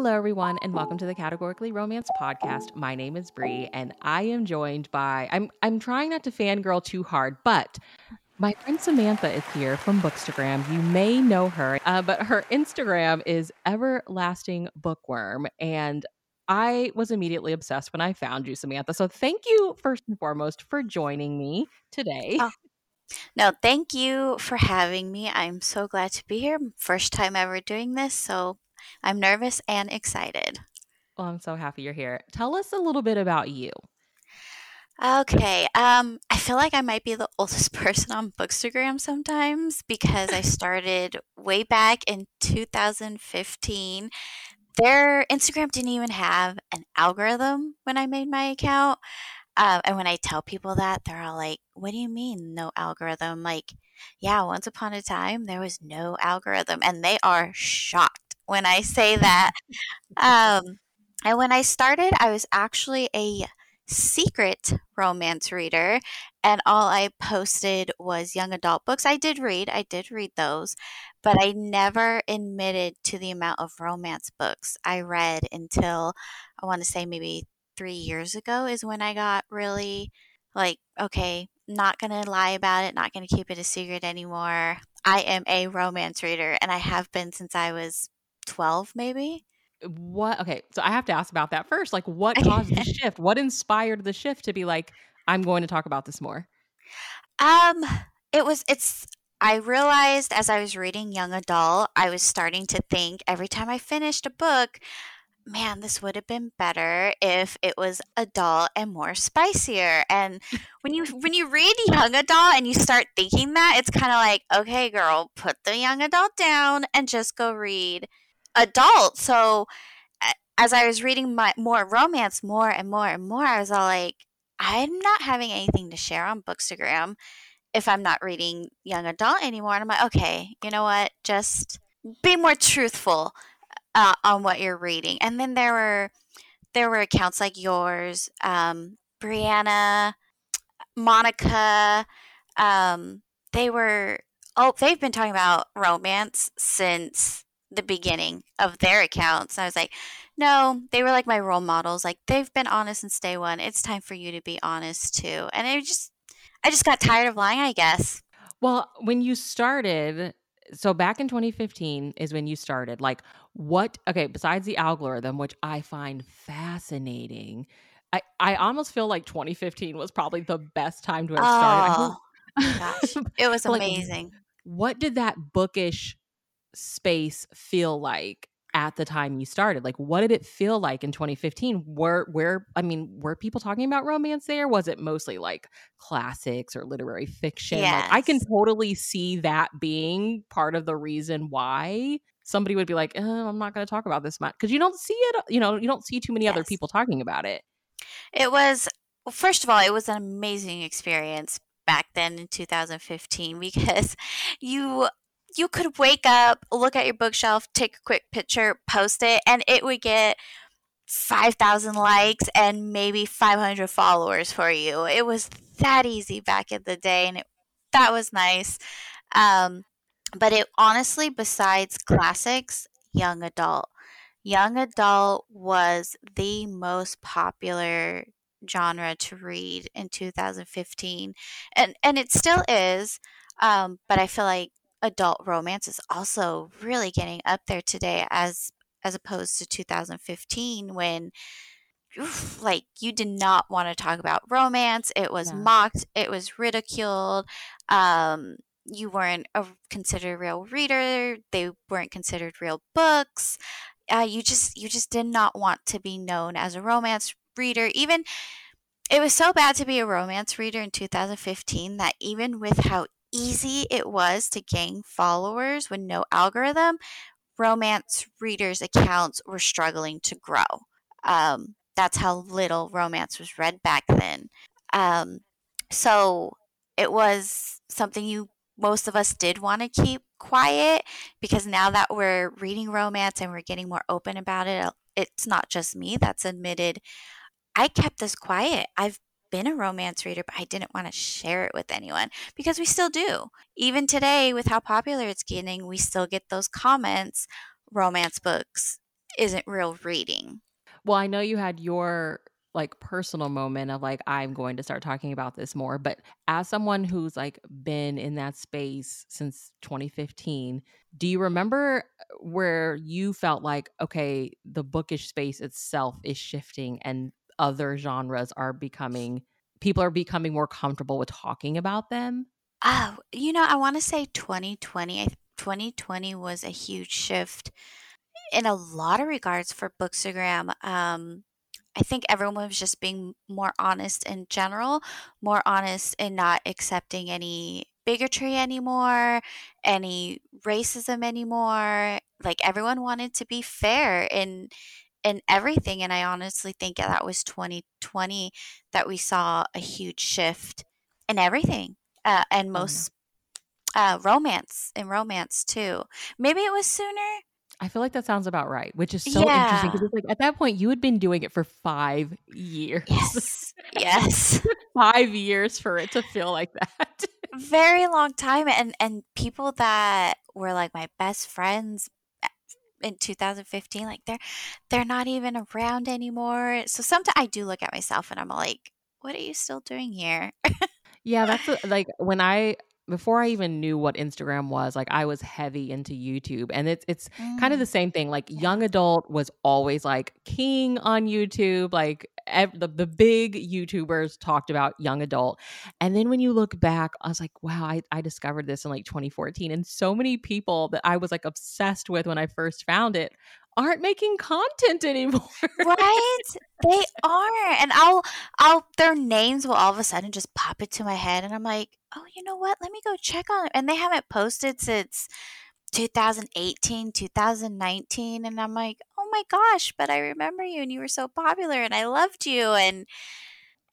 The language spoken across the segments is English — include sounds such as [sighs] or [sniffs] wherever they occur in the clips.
Hello, everyone, and welcome to the Categorically Romance podcast. My name is Bree, and I am joined by I'm I'm trying not to fangirl too hard, but my friend Samantha is here from Bookstagram. You may know her, uh, but her Instagram is Everlasting Bookworm, and I was immediately obsessed when I found you, Samantha. So thank you first and foremost for joining me today. Oh, no, thank you for having me. I'm so glad to be here. First time ever doing this, so I'm nervous and excited. Well, I'm so happy you're here. Tell us a little bit about you. Okay. Um, I feel like I might be the [laughs] oldest person on Bookstagram sometimes because I [laughs] started way back in 2015. Their Instagram didn't even have an algorithm when I made my account. Uh, and when I tell people that, they're all like, What do you mean, no algorithm? Like, yeah, once upon a time, there was no algorithm. And they are shocked when I say that. Um, and when I started, I was actually a secret romance reader, and all I posted was young adult books. I did read, I did read those, but I never admitted to the amount of romance books I read until I want to say maybe three years ago is when I got really like, okay, not going to lie about it, not going to keep it a secret anymore. I am a romance reader, and I have been since I was 12, maybe? What okay so i have to ask about that first like what [laughs] caused the shift? What inspired the shift to be like i'm going to talk about this more um it was it's i realized as i was reading young adult i was starting to think every time i finished a book man this would have been better if it was adult and more spicier. And when you when you read young adult and you start thinking that it's kind of like okay girl put the young adult down and just go read adult. So as I was reading my more romance more and more and more, I was all like, I'm not having anything to share on Bookstagram if I'm not reading young adult anymore. And I'm like, okay, you know what? Just be more truthful uh, on what you're reading. And then there were there were accounts like yours, um, Brianna, Monica. Um, they were oh, they've been talking about romance since the beginning of their accounts. I was like, no, they were like my role models. Like they've been honest since day one. It's time for you to be honest too. And I just, I just got tired of lying. I guess. Well, when you started, so back in 2015 is when you started. Like, what? Okay, besides the algorithm, which I find fascinating, I I almost feel like 2015 was probably the best time to have started. Oh, gosh, [laughs] it was amazing. Like, what did that bookish space feel like at the time you started? Like, what did it feel like in 2015? Were where I mean, were people talking about romance there? Was it mostly like classics or literary fiction? Yes. Like, I can totally see that being part of the reason why somebody would be like, oh, "I'm not going to talk about this much," because you don't see it. You know, you don't see too many yes. other people talking about it. It was well, first of all, it was an amazing experience back then in 2015 [laughs] because you you could wake up, look at your bookshelf, take a quick picture, post it, and it would get 5,000 likes and maybe 500 followers for you. It was that easy back in the day, and it, that was nice. Um, but it honestly, besides classics, young adult. Young adult was the most popular genre to read in 2015 and and it still is um, but i feel like adult romance is also really getting up there today as as opposed to 2015 when oof, like you did not want to talk about romance it was mocked it was ridiculed um you weren't a considered real reader they weren't considered real books uh, you just you just did not want to be known as a romance reader even it was so bad to be a romance reader in 2015 that even with how easy it was to gain followers with no algorithm, romance readers' accounts were struggling to grow. Um, that's how little romance was read back then. Um, so it was something you most of us did want to keep quiet because now that we're reading romance and we're getting more open about it, it's not just me that's admitted. I kept this quiet. I've been a romance reader, but I didn't want to share it with anyone because we still do. Even today, with how popular it's getting, we still get those comments romance books. isn't real reading. Well, I know you had your like personal moment of like I'm going to start talking about this more, but as someone who's like been in that space since 2015, do you remember uh, where you felt like okay, the bookish space itself is shifting and other genres are becoming people are becoming more comfortable with talking about them? Oh, you know, I want to say 2020. 2020 was a huge shift in a lot of regards for Bookstagram. Um, I think everyone was just being more honest in general, more honest in not accepting any bigotry anymore, any racism anymore. Like everyone wanted to be fair in in everything and I honestly think that was 2020 that we saw a huge shift in everything. Uh, and mm-hmm. most uh, romance in romance too. Maybe it was sooner I feel like that sounds about right, which is so yeah. interesting because like at that point you had been doing it for five years. Yes. Yes. [laughs] five years for it to feel like that. Very long time. And and people that were like my best friends in 2015, like they're they're not even around anymore. So sometimes I do look at myself and I'm like, what are you still doing here? yeah, that's a, like when I before I even knew what Instagram was, like I was heavy into YouTube. And it's it's mm. kind of the same thing. Like young adult was always like king on YouTube. Like ev- the, the big YouTubers talked about young adult. And then when you look back, I was like, wow, I, I discovered this in like 2014. And so many people that I was like obsessed with when I first found it aren't making content anymore. [laughs] right? They are. And I'll I'll their names will all of a sudden just pop into my head and I'm like, "Oh, you know what? Let me go check on it." And they haven't posted since 2018, 2019 and I'm like, "Oh my gosh, but I remember you and you were so popular and I loved you." And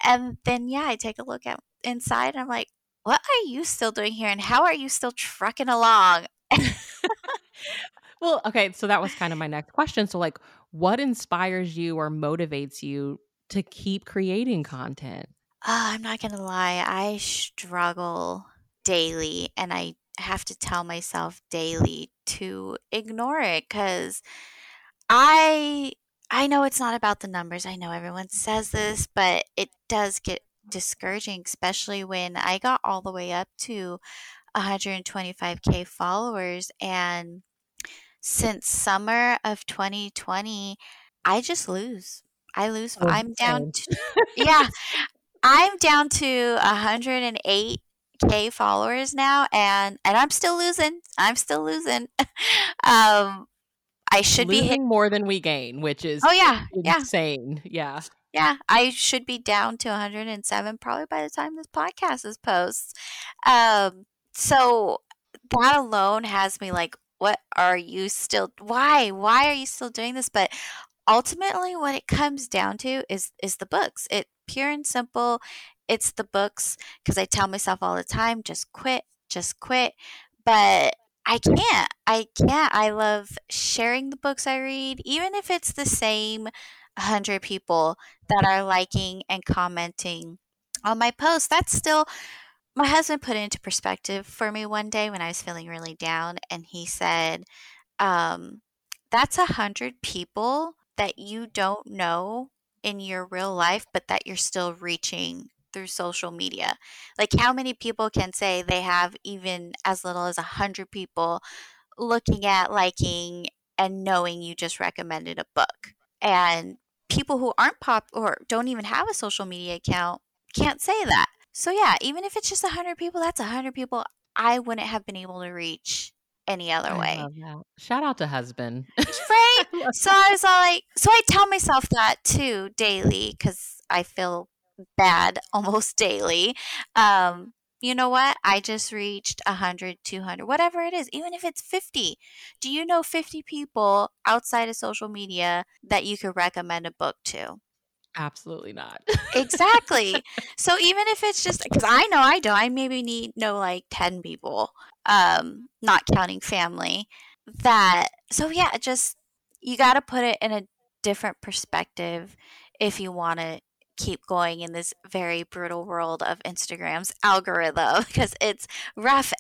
and then yeah, I take a look at inside and I'm like, "What are you still doing here and how are you still trucking along?" [laughs] Well, okay, so that was kind of my next question. So like what inspires you or motivates you to keep creating content? Oh, I'm not going to lie. I struggle daily and I have to tell myself daily to ignore it cuz I I know it's not about the numbers. I know everyone says this, but it does get discouraging, especially when I got all the way up to 125k followers and since summer of 2020, I just lose. I lose. Oh, I'm down to, yeah, I'm down to 108k followers now and and I'm still losing. I'm still losing. [laughs] um I should losing be hitting more than we gain, which is Oh yeah. insane. Yeah. Yeah, I should be down to 107 probably by the time this podcast is posts. Um so that alone has me like what are you still why why are you still doing this? But ultimately what it comes down to is is the books. It pure and simple it's the books because i tell myself all the time just quit just quit. But i can't i can't. I love sharing the books i read even if it's the same 100 people that are liking and commenting on my post that's still my husband put it into perspective for me one day when I was feeling really down, and he said, um, That's a hundred people that you don't know in your real life, but that you're still reaching through social media. Like, how many people can say they have even as little as a hundred people looking at, liking, and knowing you just recommended a book? And people who aren't pop or don't even have a social media account can't say that. So yeah, even if it's just 100 people, that's 100 people I wouldn't have been able to reach any other I way. Shout out to husband. [laughs] right? so I was all like, so I tell myself that too daily because I feel bad [laughs] almost daily. Um, you know what? I just reached 100, 200, whatever it is, even if it's 50. Do you know 50 people outside of social media that you could recommend a book to? Absolutely not. exactly. [laughs] So even if it's just because I know I don't, I maybe need know like ten people, um, not counting family. That so yeah, just you got to put it in a different perspective if you want to keep going in this very brutal world of Instagram's algorithm [laughs] because it's rough.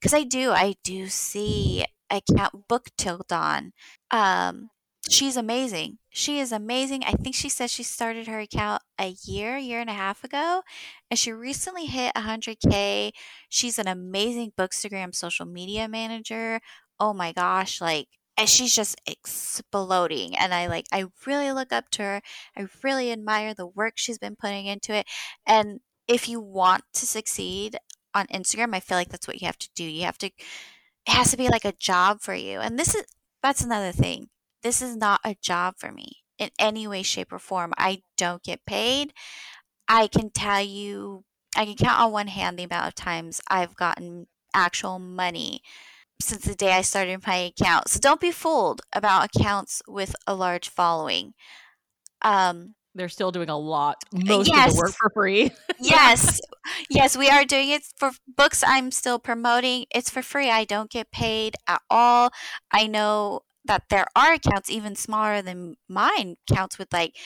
Because eh, I do, I do see I count book till dawn. Um, she's amazing. She is amazing. I think she said she started her account a year, year and a half ago, and she recently hit 100K. She's an amazing Bookstagram social media manager. Oh my gosh, like, and she's just exploding. And I like, I really look up to her. I really admire the work she's been putting into it. And if you want to succeed on Instagram, I feel like that's what you have to do. You have to, it has to be like a job for you. And this is, that's another thing this is not a job for me in any way, shape, or form. I don't get paid. I can tell you, I can count on one hand the amount of times I've gotten actual money since the day I started my account. So don't be fooled about accounts with a large following. Um, they're still doing a lot, most yes. of the work for free. [laughs] yes, yes, we are doing it for books. I'm still promoting. It's for free. I don't get paid at all. I know that there are accounts even smaller than mine, accounts with like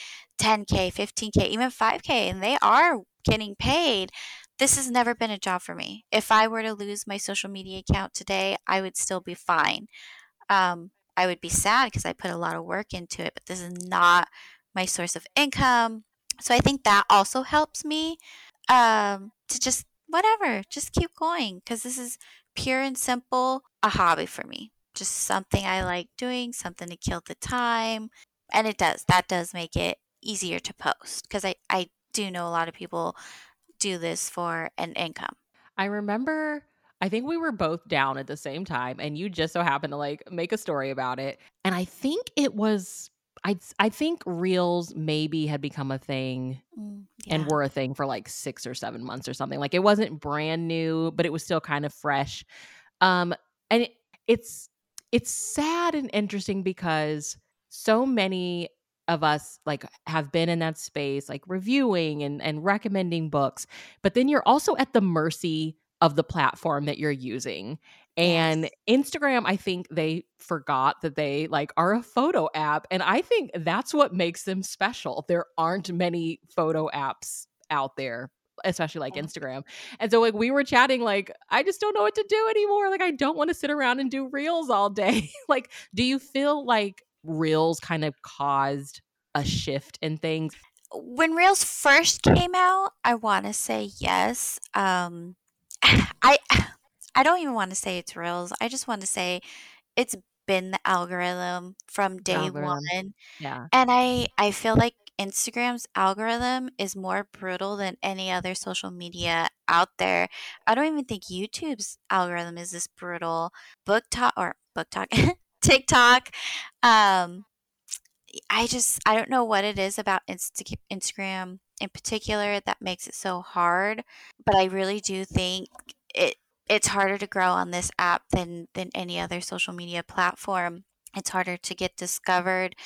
10K, 15K, even 5K, and they are getting paid. This has never been a job for me. If I were to lose my social media account today, I would still be fine. Um, I would be sad because I put a lot of work into it, but this is not my source of income. So I think that also helps me um, to just whatever, just keep going because this is pure and simple a hobby for me just something I like doing, something to kill the time. And it does. That does make it easier to post because I, I do know a lot of people do this for an income. I remember I think we were both down at the same time and you just so happened to like make a story about it. And I think it was I I think reels maybe had become a thing mm, yeah. and were a thing for like 6 or 7 months or something. Like it wasn't brand new, but it was still kind of fresh. Um and it, it's it's sad and interesting because so many of us like have been in that space like reviewing and and recommending books but then you're also at the mercy of the platform that you're using. And yes. instagram i think they forgot that they like are a photo app and i think that's what makes them special. There aren't many photo apps out there especially like Instagram. And so like we were chatting like I just don't know what to do anymore. Like I don't want to sit around and do reels all day. [laughs] like do you feel like reels kind of caused a shift in things? When reels first came out, I want to say yes. Um [laughs] I I don't even want to say it's reels. I just want to say it's been the algorithm from day algorithm. one. Yeah. And I I feel like Instagram's algorithm is more brutal than any other social media out there. I don't even think YouTube's algorithm is this brutal. Book talk or book talk, [laughs] TikTok. Um, I just I don't know what it is about Insta- Instagram in particular that makes it so hard, but I really do think it it's harder to grow on this app than than any other social media platform. It's harder to get discovered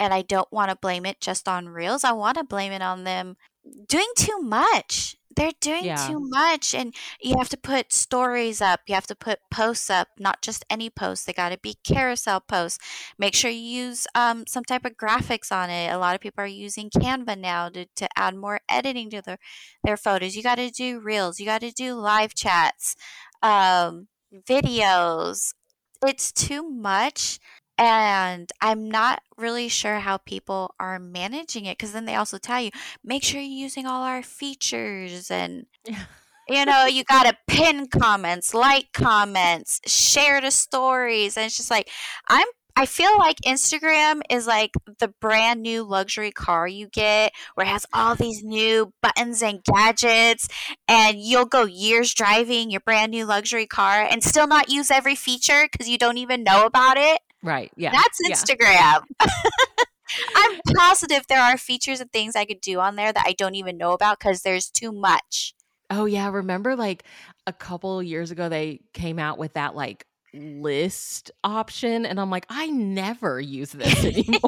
and I don't want to blame it just on Reels. I want to blame it on them doing too much. They're doing yeah. too much, and you have to put stories up. You have to put posts up, not just any posts. They got to be carousel posts. Make sure you use um, some type of graphics on it. A lot of people are using Canva now to, to add more editing to their their photos. You got to do reels. You got to do live chats, um, videos. It's too much and I'm not really sure how people are managing it because then they also tell you, make sure you're using all our features and [laughs] you know, you got to pin comments, like comments, share the stories. And it's just like, I'm I feel like Instagram is like the brand new luxury car you get where it has all these new buttons and gadgets and you'll go years driving your brand new luxury car and still not use every feature cuz you don't even know about it. Right. Yeah. That's Instagram. Yeah. [laughs] I'm positive there are features and things I could do on there that I don't even know about because there's too much. Oh yeah, remember like a couple years ago they came out with that like list option and I'm like I never use this [laughs] anymore.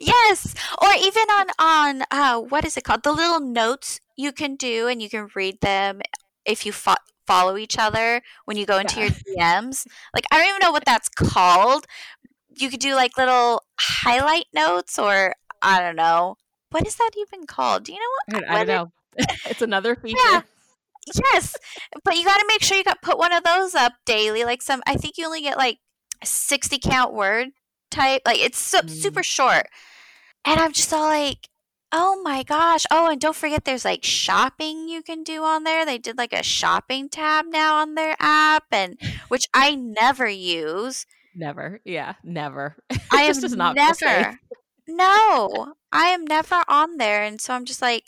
yes, or even on on uh what is it called? The little notes you can do and you can read them if you fo- follow each other when you go into yeah. [laughs] your DMs. Like I don't even know what that's called. You could do like little highlight notes or I don't know. What is that even called? Do you know what? I, I don't know. [laughs] it's another feature. Yeah. Yes, but you got to make sure you got put one of those up daily. Like some, I think you only get like sixty count word type. Like it's so, Mm. super short. And I'm just all like, oh my gosh. Oh, and don't forget there's like shopping you can do on there. They did like a shopping tab now on their app and [laughs] which I never use. Never. Yeah, never. I [laughs] am just not never. No, I am never on there. And so I'm just like,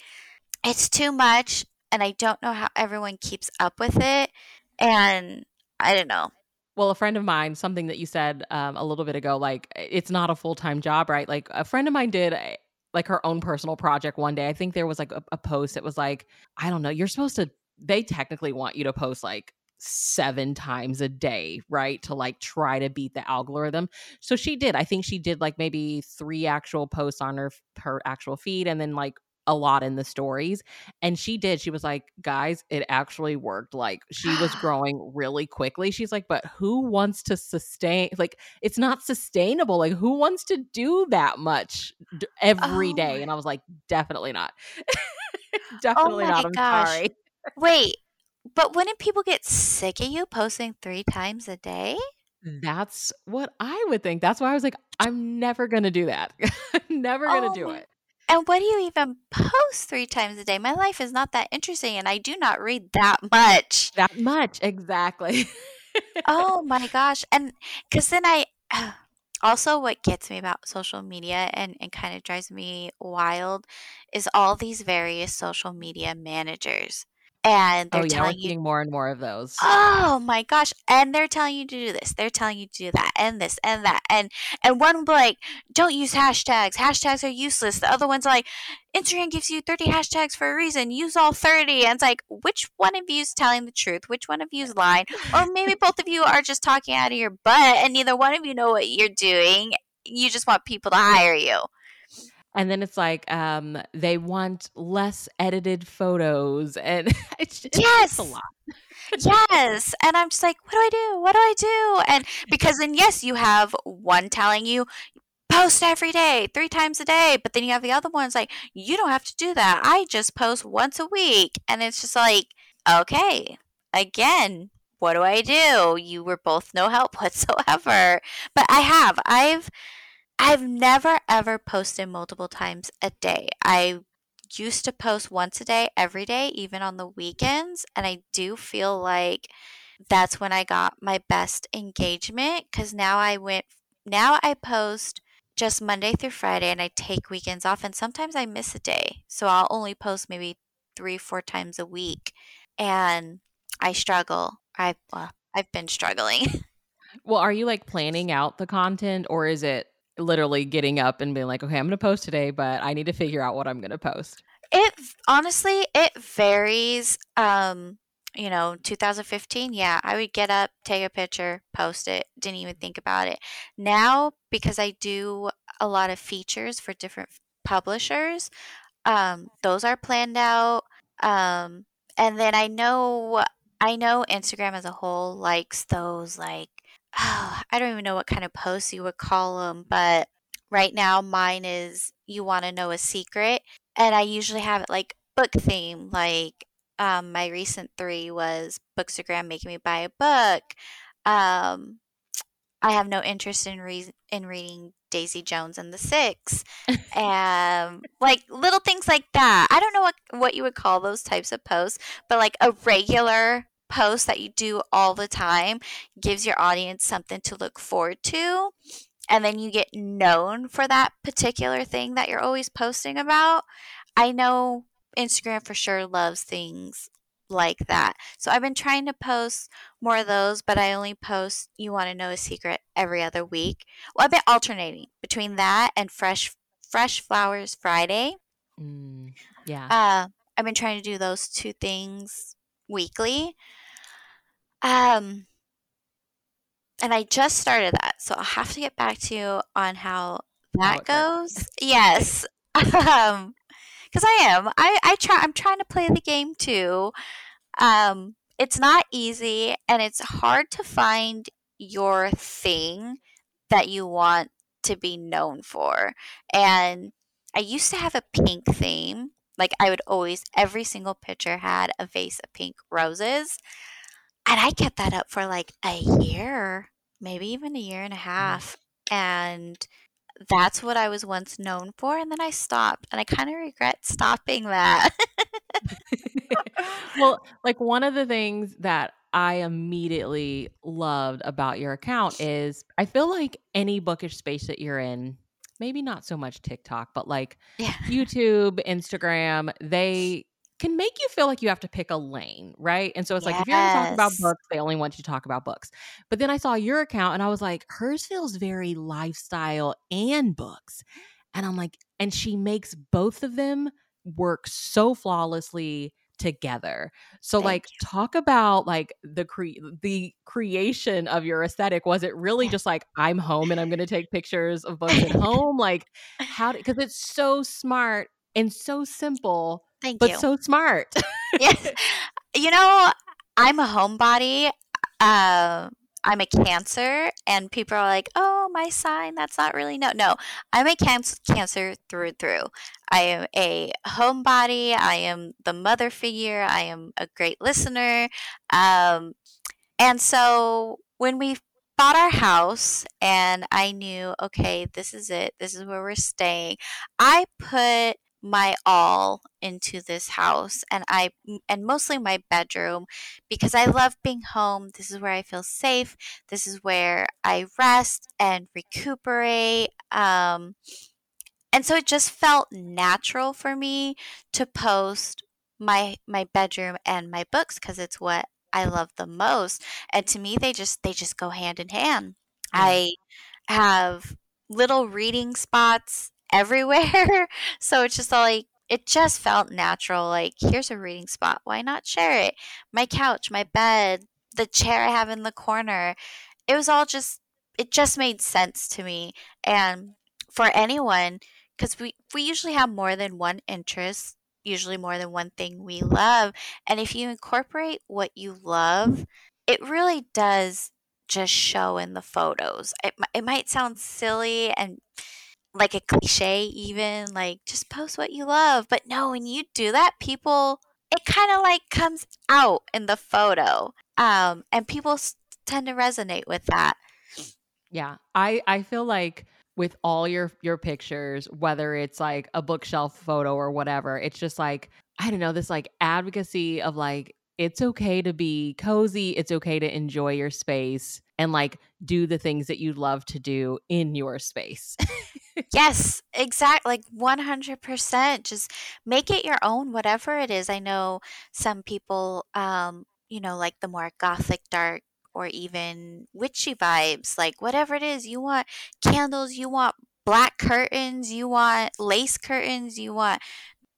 it's too much. And I don't know how everyone keeps up with it. And I don't know. Well, a friend of mine, something that you said um, a little bit ago, like it's not a full time job, right? Like a friend of mine did a, like her own personal project one day. I think there was like a, a post that was like, I don't know, you're supposed to, they technically want you to post like seven times a day, right? To like try to beat the algorithm. So she did. I think she did like maybe three actual posts on her her actual feed and then like a lot in the stories. And she did. She was like, guys, it actually worked. Like she was [gasps] growing really quickly. She's like, but who wants to sustain like it's not sustainable. Like who wants to do that much d- every Oh day? And I was like, definitely not. [laughs] oh definitely my not. I'm gosh. sorry. Wait, but wouldn't people get sick of you posting three times a day? That's what I would think. That's why I was like, I'm never gonna do that. [laughs] I'm never gonna Oh do it. And what do you even post three times a day? My life is not that interesting and I do not read that much. That much, exactly. Oh [laughs] my gosh. And because then I [sighs] also, what gets me about social media and, and kind of drives me wild is all these various social media managers. And oh they're yeah, telling you more and more of those. Oh my gosh. And they're telling you to do this. They're telling you to do that and this and that. And and one like, don't use hashtags. Hashtags are useless. The other one's like, Instagram gives you 30 hashtags for a reason. Use all 30. And it's like, which one of you is telling the truth? Which one of you is lying? Or maybe [laughs] both of you are just talking out of your butt and neither one of you know what you're doing. You just want people to hire you. And then it's like um they want less edited photos and [laughs] it's it's just a Yes. lot. Yes. And I'm just like, what do I do? What do I do? And because then, yes, you have one telling you, post every day, three times a day. But then you have the other ones like, you don't have to do that. I just post once a week. And it's just like, okay, again, what do I do? You were both no help [laughs] whatsoever. But I have. I've I've never ever posted multiple times a day. I used to post once a day, every day, even on the weekends. And I do feel like that's when I got my best engagement because now I went, now I post just Monday through Friday and I take weekends off. And sometimes I miss a day. So I'll only post maybe three, four times a week. And I struggle. I, well, I've been struggling. [laughs] Well, are you like planning out the content or is it literally getting up and being like, okay, I'm gonna post today, but I need to figure out what I'm gonna post? It honestly, it varies. Um, you know, 2015, yeah, I would get up, take a picture, post it, didn't even think about it. Now, because I do a lot of features for different publishers, um, those are planned out. Um, and then I know I know Instagram as a whole likes those like oh, I don't even know what kind of posts you would call them, but right now mine is you want to know a secret and I usually have it like book theme. Like um, my recent three was Bookstagram making me buy a book. Um, I have no interest in re- in reading Daisy Jones and the Six. Um, like little things like that. I don't know what what you would call those types of posts, but like a regular post that you do all the time gives your audience something to look forward to and then you get known for that particular thing that you're always posting about. I know Instagram for sure loves things like that. So I've been trying to post more of those, but I only post you want to know a secret every other week. Well, I've been alternating between that and fresh fresh flowers Friday. Mm, yeah. Uh I've been trying to do those two things weekly. Um and I just started that, so I'll have to get back to you on how How that goes. goes. Yes. [laughs] um because I am. I, I try I'm trying to play the game too. Um it's not easy and it's hard to find your thing that you want to be known for. And I used to have a pink theme. Like I would always every single picture had a vase of pink roses. And I kept that up for like a year, maybe even a year and a Mm. half. and that's what I was once known for. And then I stopped, and I kind of regret stopping that. [laughs] well, like one of the things that I immediately loved about your account is I feel like any bookish space that you're in, maybe not so much TikTok, but like yeah. YouTube, Instagram, they can make you feel like you have to pick a lane, right? And so it's like if you're going to talk about books, they only want you to talk about books. But then I saw your account and I was like, hers feels very lifestyle and books. And I'm like, and she makes both of them work so flawlessly together. So Thank like talk about like the cre- the creation of your aesthetic. Was it really just like I'm home and I'm going to take pictures of books at [laughs] home? Like how because it's so smart and so simple Thank but you. so smart. [laughs] yes. You know, I'm a homebody. Uh, I'm a Cancer, and people are like, "Oh, my sign. That's not really no, no. I'm a canc- Cancer through and through. I am a homebody. I am the mother figure. I am a great listener. Um, and so when we bought our house, and I knew, okay, this is it. This is where we're staying. I put my all into this house and I and mostly my bedroom because I love being home. This is where I feel safe. This is where I rest and recuperate. Um and so it just felt natural for me to post my my bedroom and my books because it's what I love the most. And to me they just they just go hand in hand. I have little reading spots everywhere. [laughs] so it's just all like it just felt natural. Like, here's a reading spot. Why not share it? My couch, my bed, the chair I have in the corner. It was all just it just made sense to me. And for anyone, because we we usually have more than one interest, usually more than one thing we love. And if you incorporate what you love, it really does just show in the photos. It, it might sound silly and like a cliche, even like just post what you love. But no, when you do that, people, it kind of like comes out in the photo. Um, and people tend to resonate with that. Yeah. I I feel like with all your your pictures, whether it's like a bookshelf photo or whatever, it's just like I don't know, this like advocacy of like it's okay to be cozy, it's okay to enjoy your space and like do the things that you love to do in your space. [laughs] Yes, exactly. like 100%. Just make it your own, whatever it is. I know some people, um, you know, like the more gothic dark or even witchy vibes, like whatever it is, you want candles, you want black curtains, you want lace curtains, you want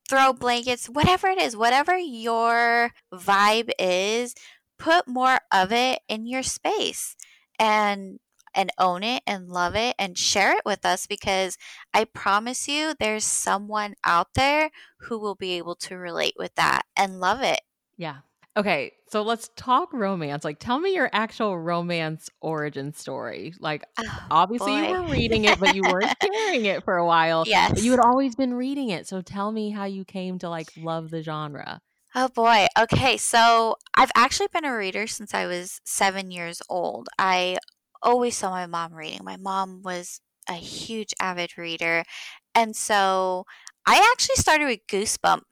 throw blankets, whatever it is, whatever your vibe is, put more of it in your space and and own it and love it and share it with us because I promise you there's someone out there who will be able to relate with that and love it. yeah. Okay, so let's talk romance. Like tell me your actual romance origin story. Like Oh, obviously you were reading it, but you weren't [laughs] sharing it for a while. But Yes. you had always been reading it. So tell me how you came to like love the genre. Oh boy. Okay, so I've actually been a reader since I was seven years old. I always saw my mom reading. My mom was a huge avid reader. And so I actually started with Goosebumps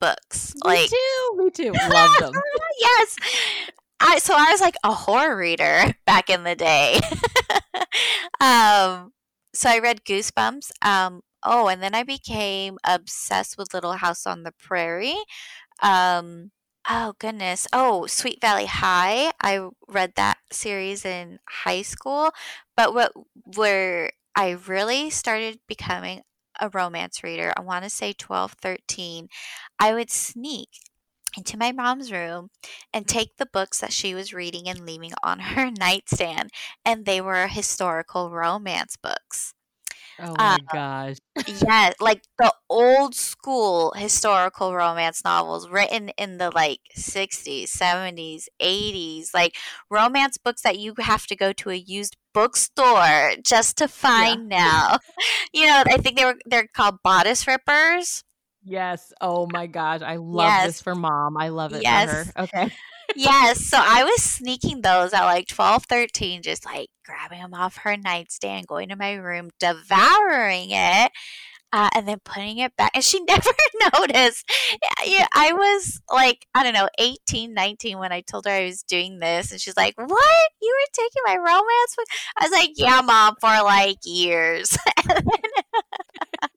books. Me Like, too. Me too. [laughs] Loved them. yes. I so I was like a horror reader [laughs] back in the day. [laughs] um so I read Goosebumps. Um oh, and then I became obsessed with Little House on the Prairie. Um oh goodness. Oh, Sweet Valley High. I read that series in high school, but what where I really started becoming a romance reader, I want to say 12, 13, I would sneak into my mom's room and take the books that she was reading and leaving on her [laughs] nightstand, and they were historical romance books. Oh Uh, my gosh. yeah, like the old school historical romance novels written in the like 60s, 70s, 80s, like romance books that you have to go to a used bookstore just to Yeah. find now. [laughs] you know, I think they were they're called bodice rippers. Yes. Oh my gosh. I love this for mom. I love it for her. Yes. Okay. Yes. So I was sneaking those at like 12, 13, just like grabbing them off her nightstand, going to my room, devouring it. Uh, and then putting it back. And she [laughs] never noticed. Yeah, I was like, I don't know, 18, 19 when I told her I was doing this. And she's like, What? You were taking my romance book? I was like, Yeah, mom, for like years. [laughs]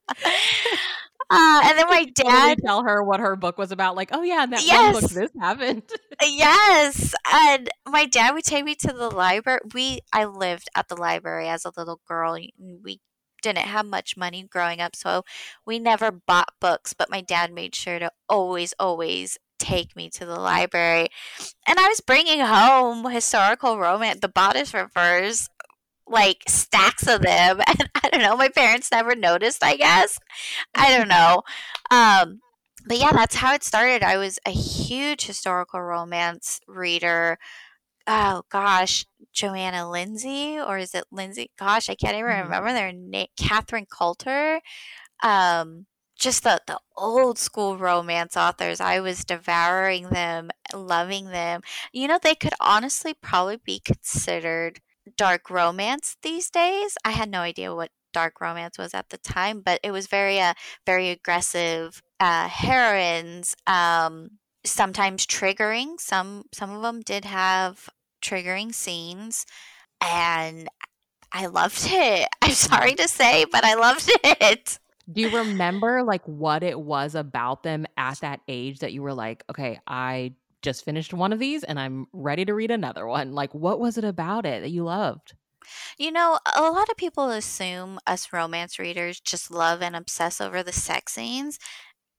[laughs] Uh, and then my dad would tell her what her book was about. Like, oh yeah, that yes. book this happened. [laughs] yes, and my dad would take me to the library. We I lived at the library as a little girl. We didn't have much money growing up, so we never bought books. But my dad made sure to always, always take me to the library. And I was bringing home historical romance, the Bodice Rippers, like stacks of them [laughs] and i don't know my parents never noticed i guess. I don't know. Um but yeah that's how it started. I was a huge historical romance reader. Oh gosh johanna lindsey or is it lindsey? Gosh i can't even mm-hmm. remember their name catherine coulter. Um just the, the old school romance authors. I was devouring them loving them. You know they could honestly probably be considered dark romance these days. I had no idea what dark romance was at the time, but it was very uh, very aggressive uh, heroines. Um, sometimes triggering. Some some of them did have triggering scenes, and I loved it. [laughs] I'm sorry to say, but I loved it. [laughs] Do you remember like what it was about them at that age that you were like, okay, I just finished one of these and I'm ready to read another one. Like, what was it about it that you loved? You know, a lot of people assume us romance readers just love and obsess over the sex scenes.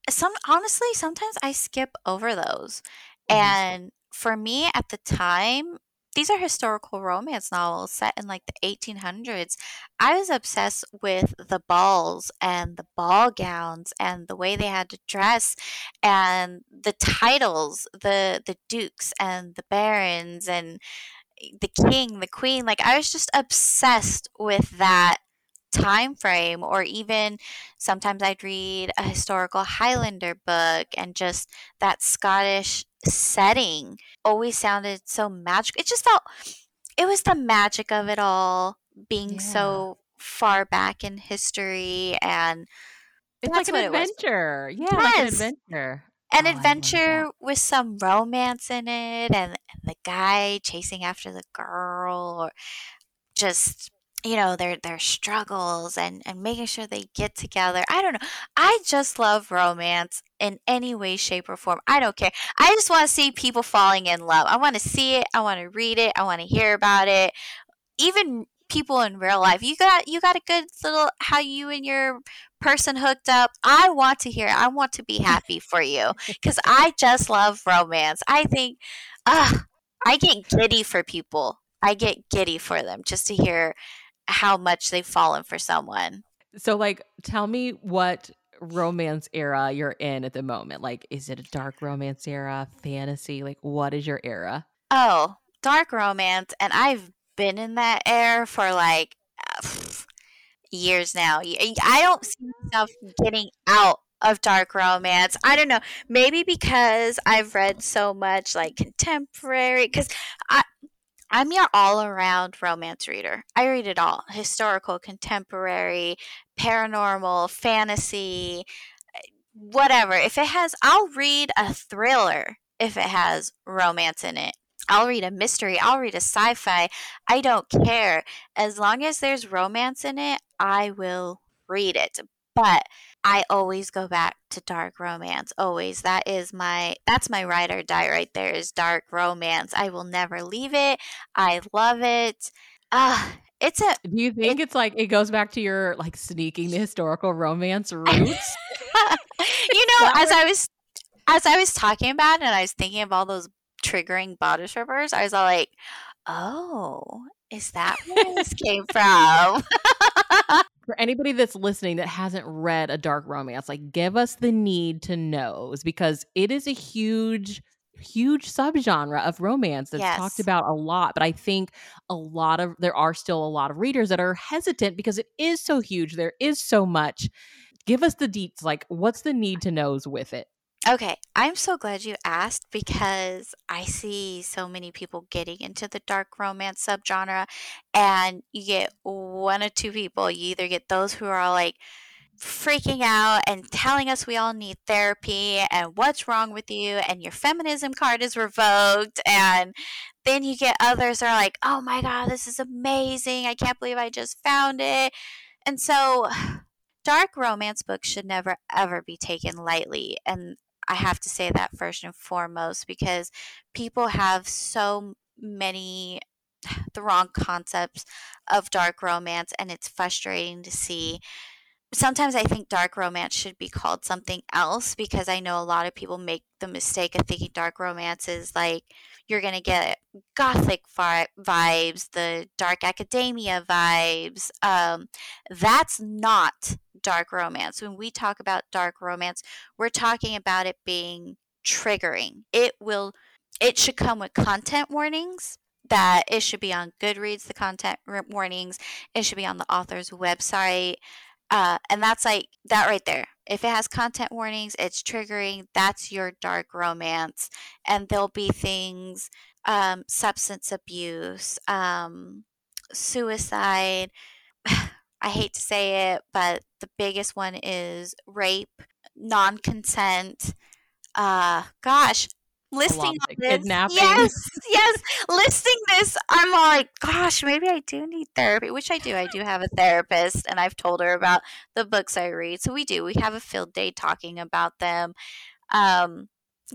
Some honestly, sometimes I skip over those. Mm-hmm. And for me at the time, these are historical romance novels set in like the 1800s. I was obsessed with the balls and the ball gowns and the way they had to dress and the titles, the the dukes and the barons and eh, the king, the queen. Like I was just obsessed with that time frame or even sometimes I'd read a historical Highlander book and just that Scottish setting always sounded so magical. It just felt it was the magic of it all being yeah. so far back in history and it's like an adventure. Yeah, yes. like an adventure. An oh, adventure with some romance in it and the guy chasing after the girl or just you know their their struggles and and making sure they get together. I don't know. I just love romance in any way shape or form. I don't care. I just want to see people falling in love. I want to see it. I want to read it. I want to hear about it. Even people in real life. You got you got a good little how you and your person hooked up? I want to hear it. i want to be happy for you [laughs] because i just love romance. I think uh, i get giddy for people. I get giddy for them just to hear how much they've fallen for someone. So, like, tell me what romance era you're in at the moment. Like, is it a dark romance era, fantasy? Like, what is your era? Oh, dark romance. And I've been in that era for like [sighs] years now. I don't see myself getting out of dark romance. I don't know. Maybe because I've read so much like contemporary because I I'm your all around romance reader. I read it all historical, contemporary, paranormal, fantasy, whatever. If it has, I'll read a thriller if it has romance in it. I'll read a mystery, I'll read a sci fi. I don't care. As long as there's romance in it, I will read it. But I always go back to dark romance. Always. That is my that's my ride or die right there is dark romance. I will never leave it. I love it. Uh, it's a Do you think it, it's like it goes back to your like sneaking the historical romance roots? [laughs] you know, as I was as I was talking about it and I was thinking of all those triggering bodice rippers, I was all like, "Oh, is that where this came from?" [laughs] for anybody that's listening that hasn't read a dark romance, like give us the need to knows because it is a huge huge subgenre of romance that's yes. talked about a lot but i think a lot of there are still a lot of readers that are hesitant because it is so huge there is so much give us the deets like what's the need to knows with it Okay, I'm so glad you asked because I see so many people getting into the dark romance subgenre, and you get one or two people. You either get those who are like freaking out and telling us we all need therapy and what's wrong with you, and your feminism card is revoked, and then you get others that are like, oh my god, this is amazing! I can't believe I just found it. And so, [sighs] dark romance books should never ever be taken lightly, and I have to say that first and foremost because people have so many [sighs] the wrong concepts of dark romance and it's frustrating to see sometimes I think dark romance should be called something else because I know a lot of people make the mistake of thinking dark romance is like you're going to get gothic vi- vibes, the dark academia vibes. Um, that's not dark romance. When we talk about dark romance, we're talking about it being triggering. It will, it should come with content warnings. That it should be on Goodreads, the content warnings. It should be on the author's website. Uh, and that's like that right there. If it has content warnings, it's triggering. That's your dark romance. And there'll be things, um, substance abuse, um, suicide. I hate to say it, but the biggest one is rape, non consent. Uh, gosh, listing this, kidnapping. Yes, [laughs] yes, listing this. I'm like, gosh, maybe I do need therapy, which I do. I do have a therapist, and I've told her about the books I read. So we do. We have a field day talking about them. Um,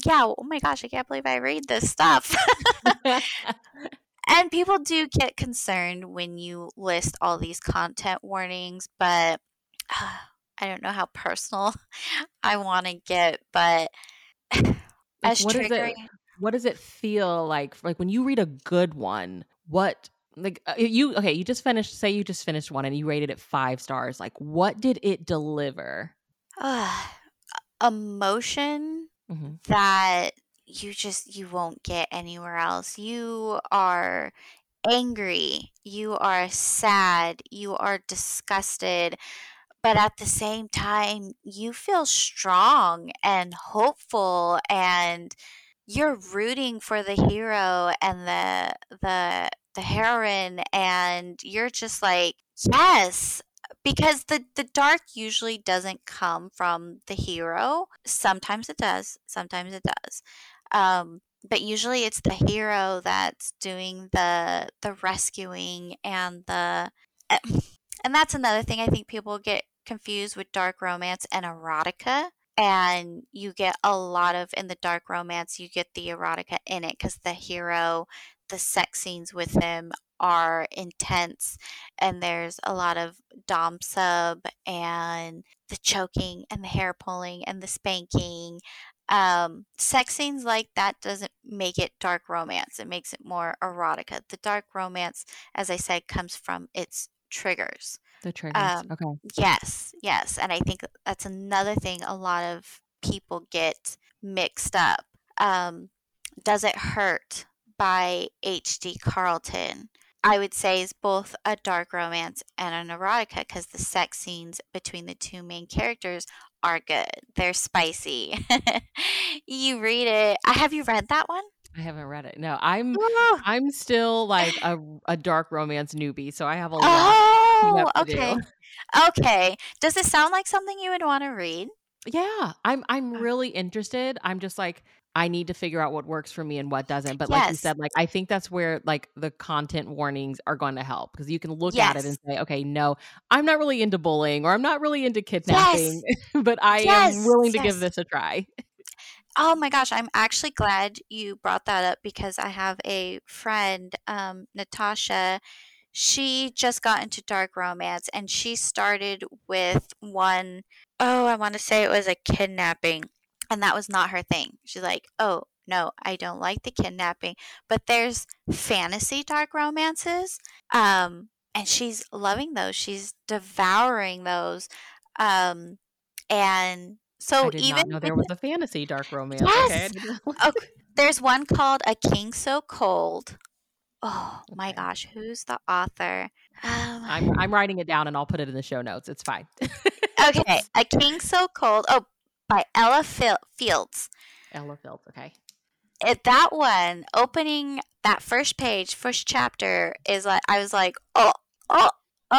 yeah. Oh my gosh, I can't believe I read this stuff. [laughs] [laughs] and people do get concerned when you list all these content warnings, but uh, [sighs] I don't know how personal [laughs] I want to get, but [sighs] as what triggering. It, what does it feel like? Like when you read a good one, what like uh, you okay? You just finished. Say you just finished one and you rated it five stars. Like what did it deliver? Uh, [sighs] emotion mm-hmm. that you just you won't get anywhere else. You are angry, you are sad, you are disgusted, but at the same time, you feel strong and hopeful and you're rooting for the hero and the the the heroine and you're just like yes! Because the the dark usually doesn't come from the hero. Sometimes it does. Sometimes it does um, but usually it's the hero that's doing the the rescuing and the [sniffs] and that's another thing I think people get confused with dark romance and erotica. And you get a lot of, in the dark romance, you get the erotica in it because the hero, the sex scenes with him are intense and there's a lot of dom sub and the choking and the hair pulling and the spanking um, sex scenes like that doesn't make it dark romance it makes it more erotica the dark romance as i said comes from its triggers the triggers. Um, okay. Yes, yes. And I think that's another thing a lot of people get mixed up. Um, Does It Hurt by H.D. Carlton. I would say is both a dark romance and an erotica because the sex scenes between the two main characters are good. They're spicy. [laughs] you read it. Have you read that one? I haven't read it. No, I'm oh. I'm still like a, a dark romance newbie, so I have a lot. Oh, okay, do. [laughs] okay. Does it sound like something you would want to read? Yeah, I'm I'm uh. really interested. I'm just like I need to figure out what works for me and what doesn't. But like you said, like I think that's where like the content warnings are going to help because you can look yes. at it and say, okay, no, I'm not really into bullying or I'm not really into kidnapping, yes. [laughs] but I am willing to give this a try. Oh my gosh, I'm actually glad you brought that up because I have a friend, um, Natasha. She just got into dark romance and she started with one, oh, I want to say it was a kidnapping. And that was not her thing. She's like, oh, no, I don't like the kidnapping. But there's fantasy dark romances. Um, and she's loving those. She's devouring those. Um, and so even know there was a fantasy dark romance. Yes. Okay. okay. [laughs] There's one called A King So Cold. Oh okay. my gosh, who's the author? Um, I'm I'm writing it down and I'll put it in the show notes. It's fine. okay, [laughs] A King So Cold. Oh, by Ella Fields. Ella Fields, okay. It, that one opening that first page, first chapter is like I was like, oh, oh,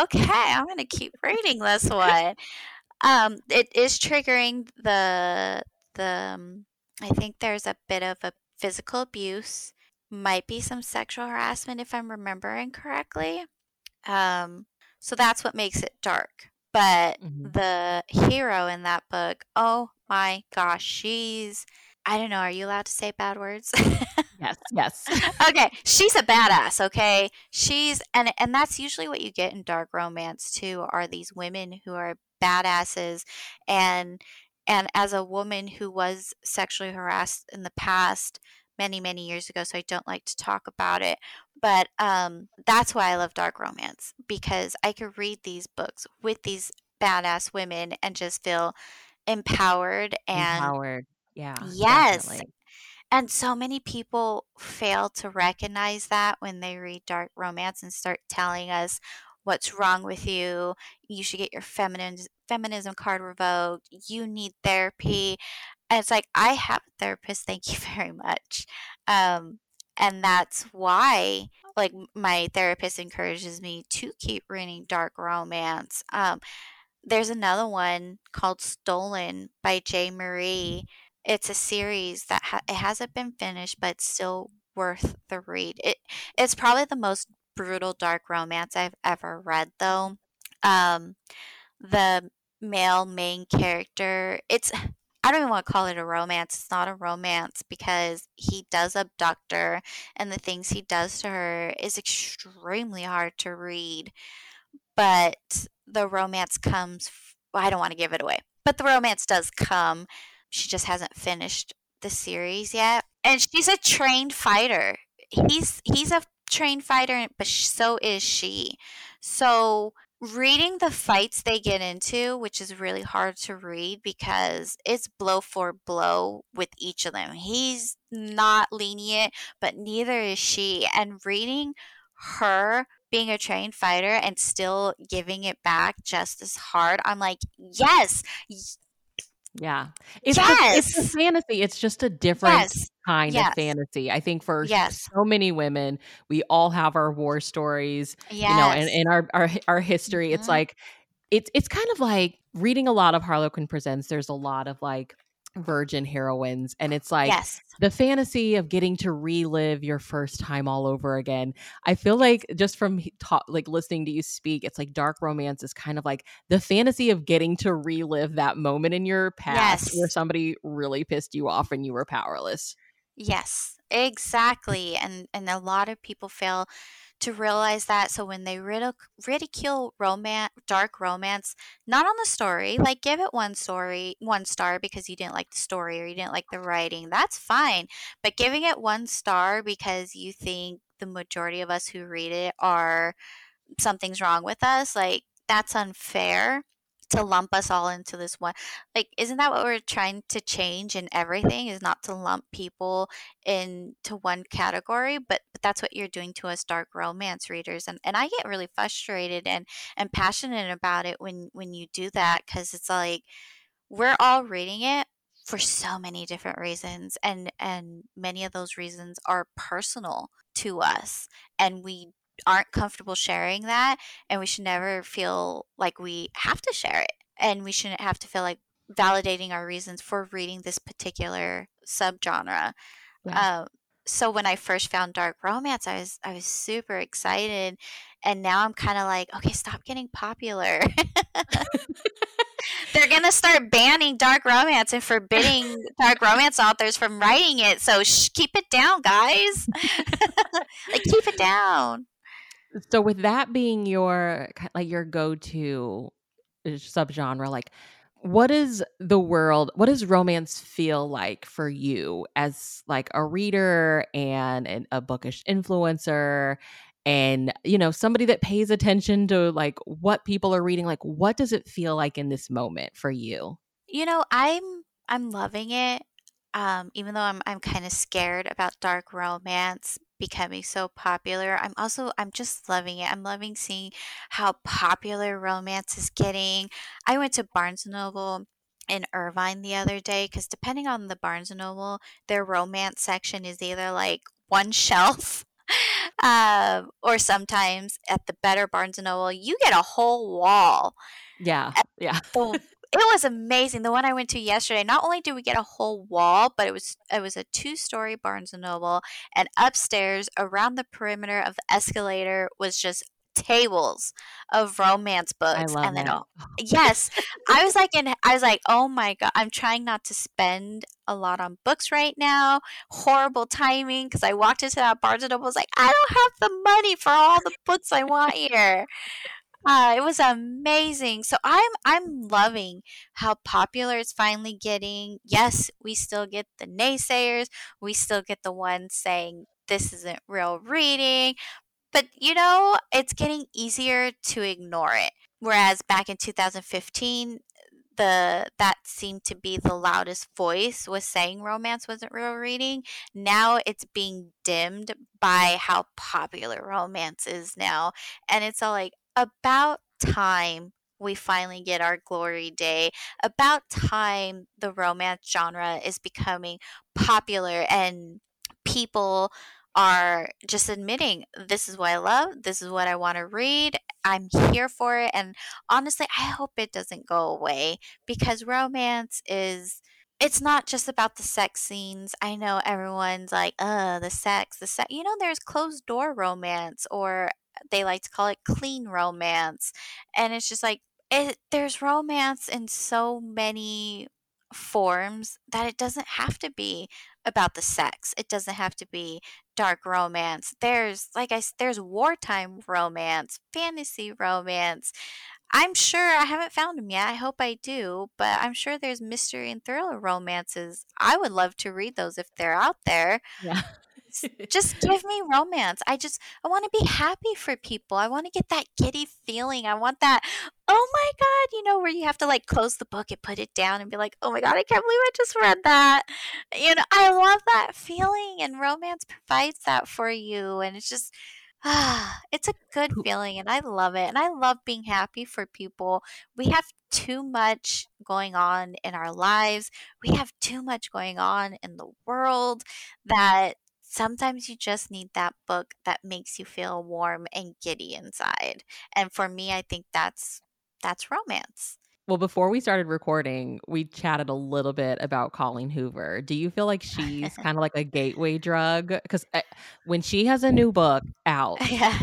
okay, I'm gonna keep reading this one. [laughs] um, it is triggering the the. Um, I think there's a bit of a physical abuse, might be some sexual harassment if I'm remembering correctly. Um, so that's what makes it dark. But mm-hmm. the hero in that book, oh my gosh, she's I don't know, are you allowed to say bad words? yes, [laughs] yes. okay, she's a badass, okay? She's and and that's usually what you get in dark romance too are these women who are badasses and and as a woman who was sexually harassed in the past many many years ago so i don't like to talk about it but um, that's why i love dark romance because i could read these books with these badass women and just feel empowered and empowered. Yeah yes definitely. and so many people fail to recognize that when they read dark romance and start telling us what's wrong with you you should get your feminine feminism card revoked you need therapy. And it's like i have a therapist thank you [laughs] very much. Um, and that's why like my therapist encourages me to keep reading dark romance um, there's another one called stolen by J. Marie it's a series that ha- it hasn't been finished but still worth the read it it's probably the most brutal dark romance I've ever read though. Um, the male main character, it's I don't even want to call it a romance. It's not a romance because he does abduct her, and the things he does to her is extremely hard to read. But the romance comes. Well, I don't want to give it away, but the romance does come. She just hasn't finished the series yet, and she's a trained fighter. He's he's a trained fighter, but so is she. So reading the fights they get into, which is really hard to read because it's blow for blow with each of them. He's not lenient, but neither is she. And reading her being a trained fighter and still giving it back just as hard, I'm like, yes, yeah. It's yes. it's a fantasy. It's just a different yes. kind yes. of fantasy. I think for yes. so many women, we all have our war stories, you know, and in our, our our history. Mm-hmm. It's like it's it's kind of like reading a lot of Harlequin Presents. There's a lot of like virgin heroines and it's like yes. the fantasy of getting to relive your first time all over again i feel like just from ta- like listening to you speak it's like dark romance is kind of like the fantasy of getting to relive that moment in your past yes. where somebody really pissed you off and you were powerless yes exactly and and a lot of people fail to realize that. So when they ridic- ridicule romance, dark romance, not on the story, like give it one story, one star because you didn't like the story or you didn't like the writing, that's fine. But giving it one star because you think the majority of us who read it are something's wrong with us, like that's unfair to lump us all into this one like isn't that what we're trying to change in everything is not to lump people into one category but, but that's what you're doing to us dark romance readers and, and i get really frustrated and and passionate about it when when you do that because it's like we're all reading it for so many different reasons and and many of those reasons are personal to us and we aren't comfortable sharing that and we should never feel like we have to share it and we shouldn't have to feel like validating our reasons for reading this particular subgenre. Yeah. um, so when i first found dark romance i was i was super excited and now i'm kind of like okay stop getting popular. [laughs] They're gonna start banning dark romance and forbidding dark romance authors from writing it so sh- keep it down guys. [laughs] Like keep it down so with that being your like your go-to uh, subgenre, like what is the world what does romance feel like for you as like a reader and, and a bookish influencer? And you know somebody that pays attention to like what people are reading like what does it feel like in this moment for you? You know i'm i'm loving it um even though i'm i'm kind of scared about dark romance becoming so popular. I'm also I'm just loving it. I'm loving seeing how popular romance is getting. I went to Barnes and Noble in Irvine the other day because depending on the Barnes and Noble, their romance section is either like one [laughs] shelf. Uh, or sometimes at the better Barnes and Noble, you get a whole wall. Yeah, yeah. The, it was amazing. The one I went to yesterday. Not only did we get a whole wall, but it was it was a two story Barnes and Noble, and upstairs around the perimeter of the escalator was just tables of romance books. and then that. yes, I was like, and I was like, oh my god, I'm trying not to spend a lot on books right now. Horrible timing because I walked into that Barnes and Noble. Was like, I don't have the money for all the books I want here. Uh, it was amazing. So I'm I'm loving how popular it's finally getting. Yes, we still get the naysayers. We still get the ones saying this isn't real reading. But you know, it's getting easier to ignore it. Whereas back in 2015, the that seemed to be the loudest voice was saying romance wasn't real reading. Now it's being dimmed by how popular romance is now. And it's all like about time we finally get our glory day. About time the romance genre is becoming popular and people are just admitting this is what I love, this is what I want to read, I'm here for it. And honestly, I hope it doesn't go away because romance is. It's not just about the sex scenes. I know everyone's like, uh, the sex, the sex. You know, there's closed door romance, or they like to call it clean romance. And it's just like, it, there's romance in so many forms that it doesn't have to be about the sex. It doesn't have to be dark romance. There's like I there's wartime romance, fantasy romance. I'm sure I haven't found them yet. I hope I do, but I'm sure there's mystery and thriller romances. I would love to read those if they're out there. Yeah. [laughs] just give me romance. I just I want to be happy for people. I want to get that giddy feeling. I want that oh my god, you know where you have to like close the book and put it down and be like, "Oh my god, I can't believe I just read that." You know, I love that feeling and romance provides that for you and it's just ah, it's a good feeling and I love it. And I love being happy for people. We have too much going on in our lives. We have too much going on in the world that sometimes you just need that book that makes you feel warm and giddy inside. And for me, I think that's that's romance. Well, before we started recording, we chatted a little bit about Colleen Hoover. Do you feel like she's [laughs] kind of like a gateway drug? Because uh, when she has a new book out, [laughs] yeah.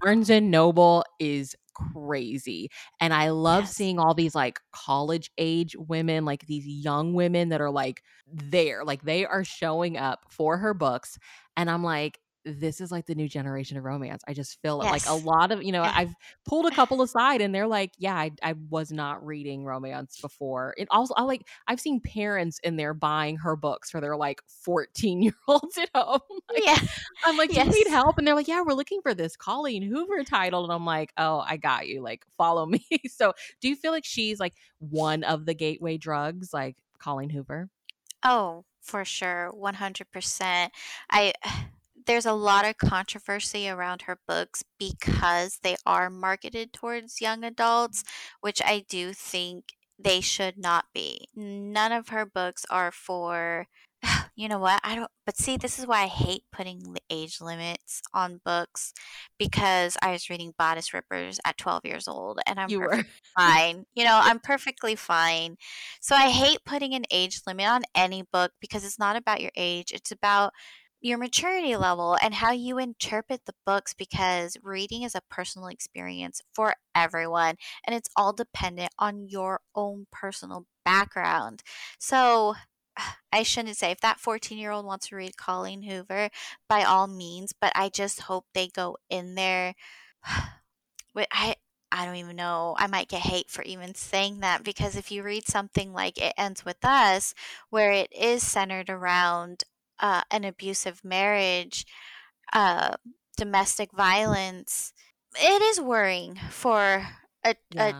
Barnes and Noble is crazy. And I love Yes. seeing all these like college age women, like these young women that are like there, like they are showing up for her books. And I'm like, this is like the new generation of romance. I just feel it. Like a lot of, you know, Yeah. I've pulled a couple aside and they're like, yeah, I, I was not reading romance before. And also, I like, I've seen parents in there buying her books for their like 14 year [laughs] olds at home. Like, Yeah. I'm like, do you need help? And they're like, yeah, we're looking for this Colleen Hoover title. And I'm like, oh, I got you. Like, follow me. [laughs] so do you feel like she's like one of the gateway drugs, like Colleen Hoover? Oh, for sure. 100%. I [sighs] there's a lot of controversy around her books because they are marketed towards young adults, which I do think they should not be. None of her books are for [sighs] you know what? I don't but see this is why I hate putting age limits on books because I was reading Bodice Rippers at 12 years old and I'm You were. [laughs] fine. You know, I'm perfectly fine. So I hate putting an age limit on any book because it's not about your age. It's about your maturity level and how you interpret the books because reading is a personal experience for everyone and it's all dependent on your own personal background. So [sighs] I shouldn't say if that 14 year old wants to read Colleen Hoover, by all means, but I just hope they go in there. [sighs] I I don't even know. I might get hate for even saying that because if you read something like It Ends With Us, where it is centered around uh, an abusive marriage, uh, domestic violence, it is worrying for a, a,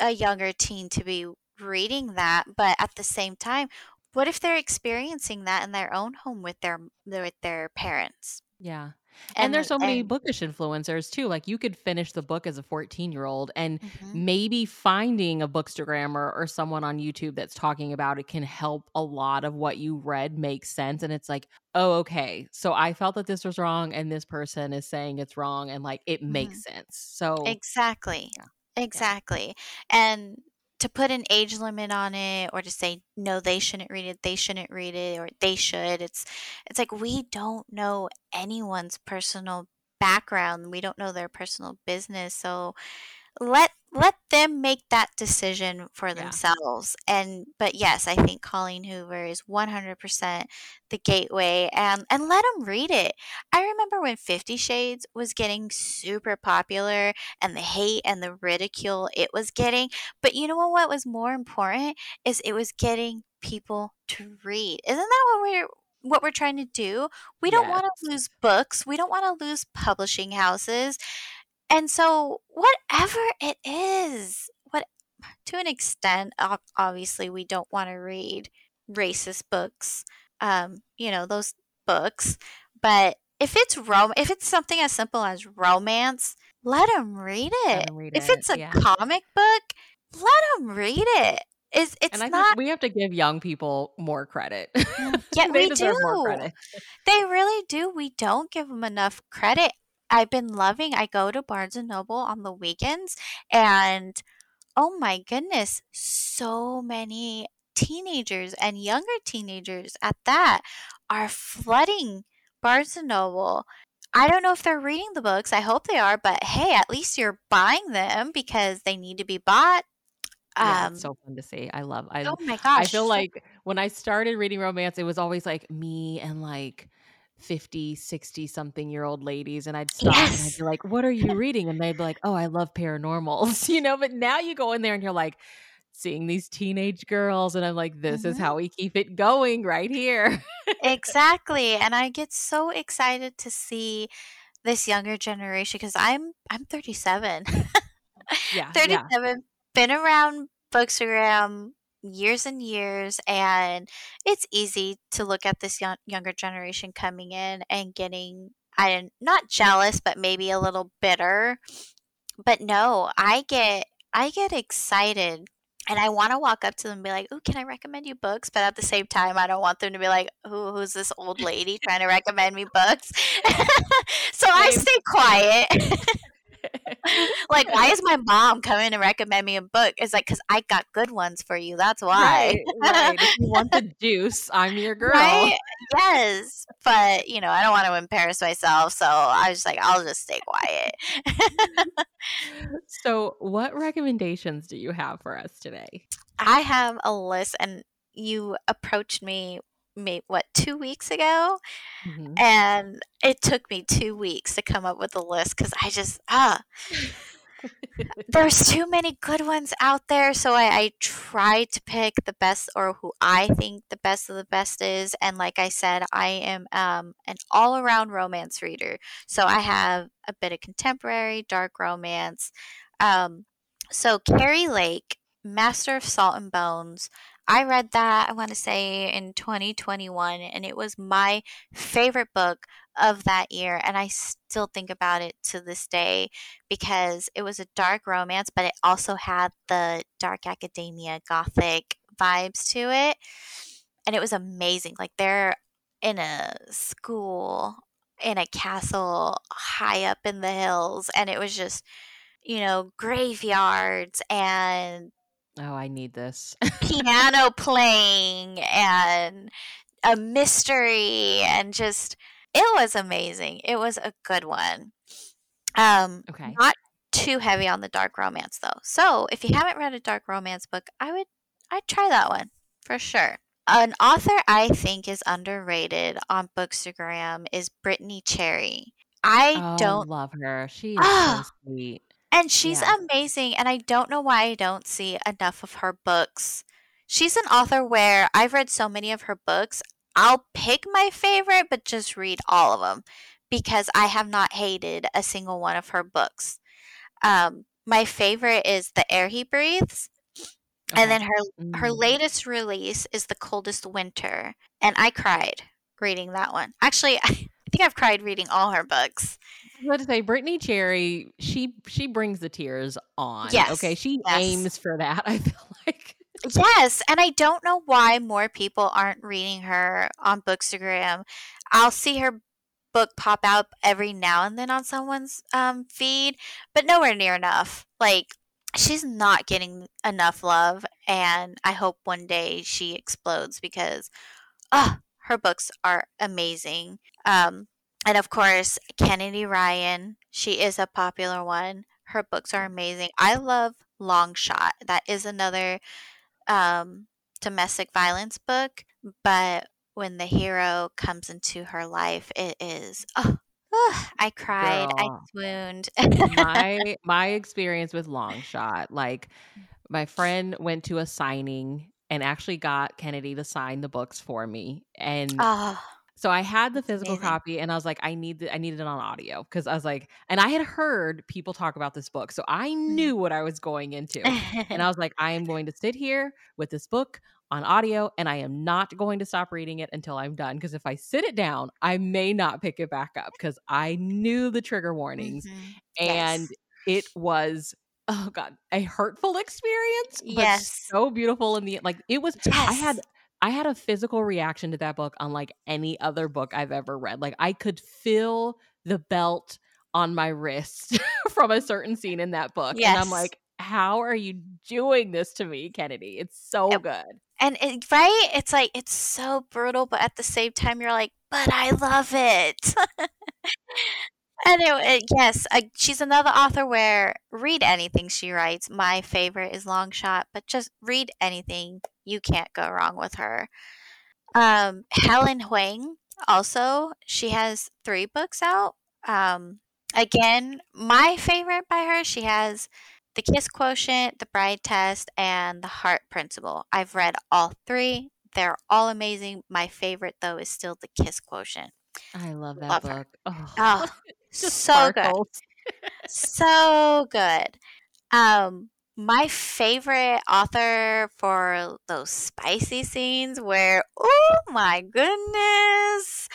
a younger teen to be reading that. But at the same time, what if they're experiencing that in their own home with their with their parents? Yeah. And, and there's so many and, bookish influencers too. Like you could finish the book as a 14 year old, and mm-hmm. maybe finding a bookstagrammer or someone on YouTube that's talking about it can help a lot of what you read make sense. And it's like, oh, okay. So I felt that this was wrong, and this person is saying it's wrong, and like it mm-hmm. makes sense. So exactly. Yeah. Exactly. Yeah. And to put an age limit on it or to say no they shouldn't read it they shouldn't read it or they should it's it's like we don't know anyone's personal background we don't know their personal business so let let them make that decision for yeah. themselves. And but yes i think colleen hoover is 100% the gateway and and let them read it. I remember when 50 shades was getting super popular and the hate and the ridicule it was getting but you know what was more important is it was getting people to read. Isn't that what we're what we're trying to do? We don't yes. want to lose books. We don't want to lose publishing houses and so, whatever it is, what to an extent, obviously, we don't want to read racist books, um, you know, those books. But if it's rom, if it's something as simple as romance, let them read it. Read if it, it's a yeah. comic book, let them read it. It's, it's and I not. we have to give young people more credit. Yeah, [laughs] we do. They really do. We don't give them enough credit. I've been loving I go to Barnes and Noble on the weekends and oh my goodness, so many teenagers and younger teenagers at that are flooding Barnes and Noble. I don't know if they're reading the books. I hope they are, but hey, at least you're buying them because they need to be bought. Yeah, um, it's so fun to see. I love. I, oh my gosh! I feel like when I started reading romance, it was always like me and like 50, 60 something year old ladies and I'd stop yes. and I'd be like, What are you reading? And they'd be like, Oh, I love paranormals, [laughs] you know, but now you go in there and you're like seeing these teenage girls and I'm like, This mm-hmm. is how we keep it going right here. exactly. And I get so excited to see this younger generation because I'm I'm 37. yeah. 37, [laughs] yeah. been around Bookstagram years and years and it's easy to look at this young, younger generation coming in and getting i am not jealous but maybe a little bitter but no i get i get excited and I want to walk up to them and be like, "Oh, can I recommend you books?" But at the same time, I don't want them to be like, "Who, who's this old lady trying to recommend me books?" [laughs] so I stay quiet. [laughs] like, why is my mom coming to recommend me a book? It's like, because I got good ones for you. That's why. Right, right. If you want the juice, I'm your [laughs] girl. Right? Yes. But, you know, I don't want to embarrass myself. So I was like, I'll just stay quiet. [laughs] so, what recommendations do you have for us today? I have a list, and you approached me maybe what two weeks ago mm-hmm. and it took me two weeks to come up with a list because i just ah there's too many good ones out there so I, I tried to pick the best or who i think the best of the best is and like i said i am um, an all-around romance reader so i have a bit of contemporary dark romance um, so Keri Lake master of salt and bones I read that, I want to say, in 2021, and it was my favorite book of that year. And I still think about it to this day because it was a dark romance, but it also had the dark academia gothic vibes to it. And it was amazing. Like they're in a school, in a castle high up in the hills, and it was just, you know, graveyards and Oh, I need this. piano [laughs] playing and a mystery and just it was amazing. It was a good one. Um okay. not too heavy on the dark romance though. So, if you haven't read a dark romance book, I would I'd try that one for sure. An author I think is underrated on Bookstagram is Brittainy Cherry. I oh, don't love her. She is oh, so sweet. And she's Yeah. amazing, and I don't know why I don't see enough of her books. She's an author where I've read so many of her books, I'll pick my favorite, but just read all of them because I have not hated a single one of her books. Um, my favorite is The Air He Breathes, and then her her Mm. latest release is The Coldest Winter, and I cried reading that one. Actually, I [laughs] I think I've cried reading all her books. Let's say Brittainy Cherry, she she brings the tears on. Yes, Okay. She yes. aims for that, [laughs] I feel like. Yes, and I don't know why more people aren't reading her on Bookstagram. I'll see her book pop up every now and then on someone's um, feed, but nowhere near enough. Like she's not getting enough love, and I hope one day she explodes because, ah, her books are amazing. Um, and of course, Kennedy Ryan, she is a popular one. Her books are amazing. I love Long Shot. That is another um, domestic violence book, but when the hero comes into her life, it is oh, oh, I cried, I swooned. my [laughs] my experience with Long Shot, like my friend went to a signing and actually got Kennedy to sign the books for me. And oh, so I had the physical amazing. copy and I was like, I need the, I needed it on audio because I was like, and I had heard people talk about this book. So I Mm. knew what I was going into. And I [laughs] was like, I am going to sit here with this book on audio and I am not going to stop reading it until I'm done. Because if I sit it down, I may not pick it back up because I knew the trigger warnings Mhm. and Yes. it was oh god a hurtful experience but Yes. so beautiful in the like it was i had i had a physical reaction to that book unlike any other book i've ever read like i could feel the belt on my wrist [laughs] from a certain scene in that book Yes. and i'm like how are you doing this to me kennedy it's so good And it, right? It's like it's so brutal, but at the same time, you're like, but I love it. [laughs] Anyway, yes, I, she's another author where read anything she writes. My favorite is Long Shot, but just read anything. You can't go wrong with her. Um, Helen Hoang also, she has three books out. Um, again, my favorite by her, she has The Kiss Quotient, The Bride Test, and The Heart Principle. I've read all three. They're all amazing. My favorite, though, is still The Kiss Quotient. i love that Love book oh, Oh, just so good. So good. Um, my favorite author for those spicy scenes where, oh my goodness,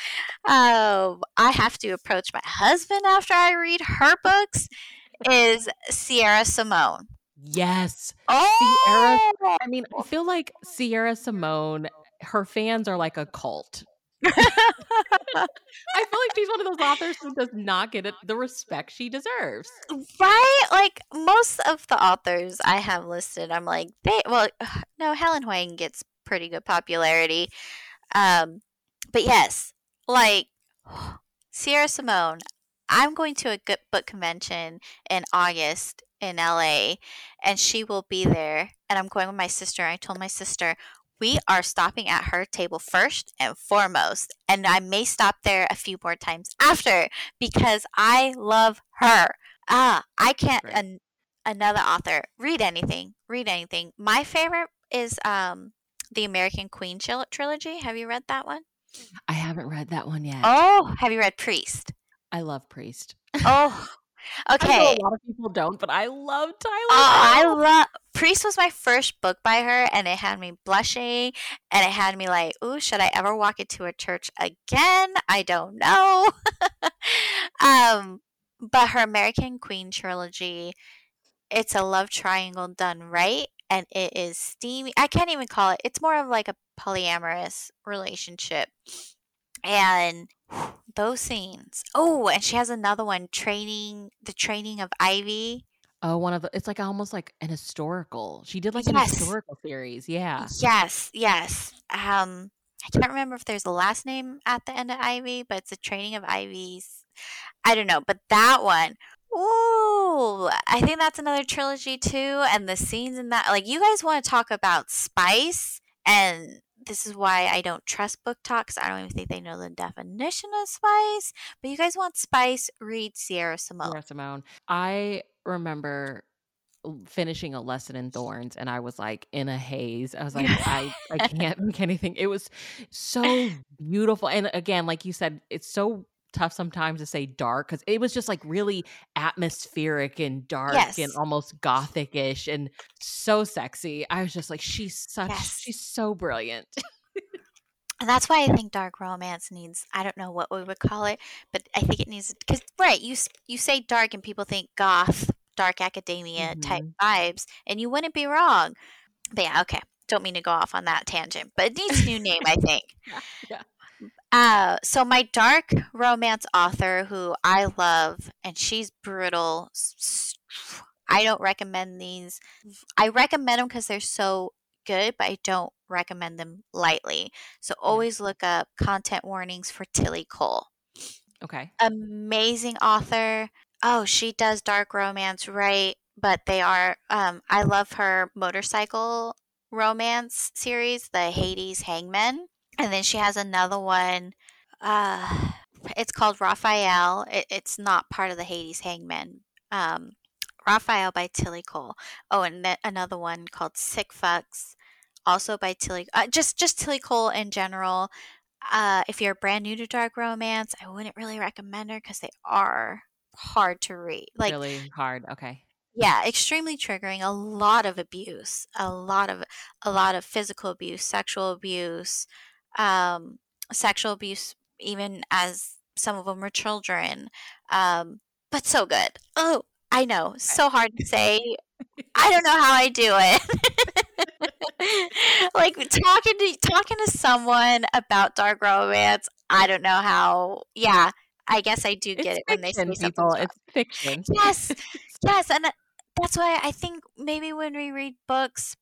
um, I have to approach my husband after I read her books is Sierra Simone. yes Oh, I mean, I feel like Sierra Simone, her fans are like a cult. I feel like she's one of those authors who does not get it, the respect she deserves. right? Like most of the authors I have listed, I'm like, they, well, [sighs] no, Helen Hoang gets pretty good popularity. Um, but yes, like [sighs] Sierra Simone, I'm going to a good book convention in August in LA, and she will be there. And I'm going with my sister. I told my sister we are stopping at her table first and foremost, and I may stop there a few more times after because I love her. Ah, I can't. An, another author. Read anything. Read anything. My favorite is um the American Queen tril- trilogy. Have you read that one? I haven't read that one yet. Oh, have you read Priest? I love Priest. [laughs] Oh, okay. a lot of people don't, but I love Tyler. Oh, I love Priest was my first book by her, and it had me blushing, and it had me like, "Ooh, should I ever walk into a church again? I don't know." [laughs] um, but her American Queen trilogy, it's a love triangle done right, and it is steamy. I can't even call it. It's more of like a polyamorous relationship, and those scenes. Oh, and she has another one training the training of Ivy. Oh, one of the. It's like almost like an historical. She did like an historical series. Yeah. Yes, yes. Um, I can't remember if there's a last name at the end of Ivy, but it's a training of Ivy's. I don't know, but that one. Ooh, I think that's another trilogy too. And the scenes in that, like, you guys want to talk about spice, and this is why I don't trust book talks. I don't even think they know the definition of spice. But you guys want spice? Read Sierra Simone. Sierra Simone. I remember finishing a lesson in thorns and I was like in a haze. I was like, I, I [laughs] can't make anything. It was so beautiful. And again, like you said, it's so tough sometimes to say dark because it was just like really atmospheric and dark and almost gothic-ish and so sexy. I was just like, she's such Yes. she's so brilliant. [laughs] and that's why I think dark romance needs I don't know what we would call it, but I think it needs cuz right, you you say dark and people think goth, dark academia mm-hmm. type vibes, and you wouldn't be wrong. But yeah, okay. Don't mean to go off on that tangent, but it needs a new name, I think. [laughs] yeah. yeah. Uh, so my dark romance author who I love and she's brutal. I don't recommend these. I recommend them because they're so good, but I don't recommend them lightly. So always look up content warnings for Tillie Cole. Okay. Amazing author. Oh, she does dark romance, right? But they are, um, I love her motorcycle romance series, the Hades Hangmen. And then she has another one. Uh, it's called Raphael. It, it's not part of the Hades Hangmen. Um, Raphael by Tillie Cole. Oh, and th- another one called Sick Fucks, also by Tillie. Uh, just just Tillie Cole in general. Uh, if you're brand new to dark romance, I wouldn't really recommend her because they are hard to read. Like really hard. Okay. Yeah, extremely triggering. A lot of abuse. A lot of a lot of physical abuse, sexual abuse, um, sexual abuse, even as some of them were children. Um, but so good. Oh, I know, so hard to say. [laughs] I don't know how I do it. [laughs] like talking to talking to someone about dark romance. I don't know how. Yeah, I guess I do get it's it when they say people. It's fiction. Yes, [laughs] yes, and that's why I think maybe when we read books,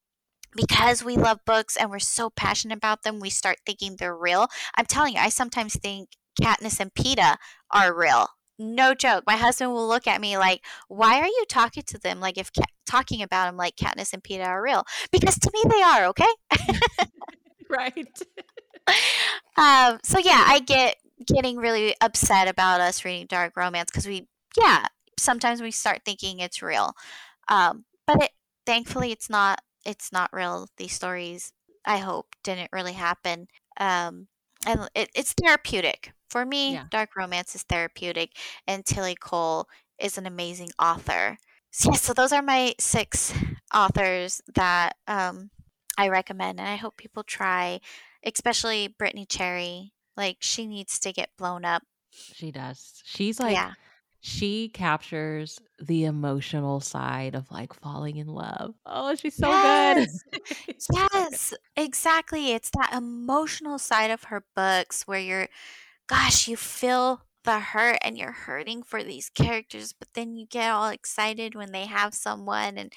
because we love books and we're so passionate about them, we start thinking they're real. I'm telling you, I sometimes think Katniss and Peeta are real no joke. My husband will look at me like, "Why are you talking to them like if talking about them like Katniss and Peeta are real?" Because to me they are. Okay. [laughs] right. [laughs] um. So yeah, I get getting really upset about us reading dark romance because we, yeah, sometimes we start thinking it's real, um, but it thankfully it's not. It's not real. These stories, I hope, didn't really happen. Um, and it, it's therapeutic for me, yeah. dark romance is therapeutic, and Tillie Cole is an amazing author. So, yeah, so those are my six authors that um, I recommend, and I hope people try, especially Brittainy Cherry. Like, she needs to get blown up. She does. She's like, yeah. She captures the emotional side of like falling in love. Oh, she's so yes. good. [laughs] yes, exactly. It's that emotional side of her books where you're gosh, you feel the hurt and you're hurting for these characters, but then you get all excited when they have someone and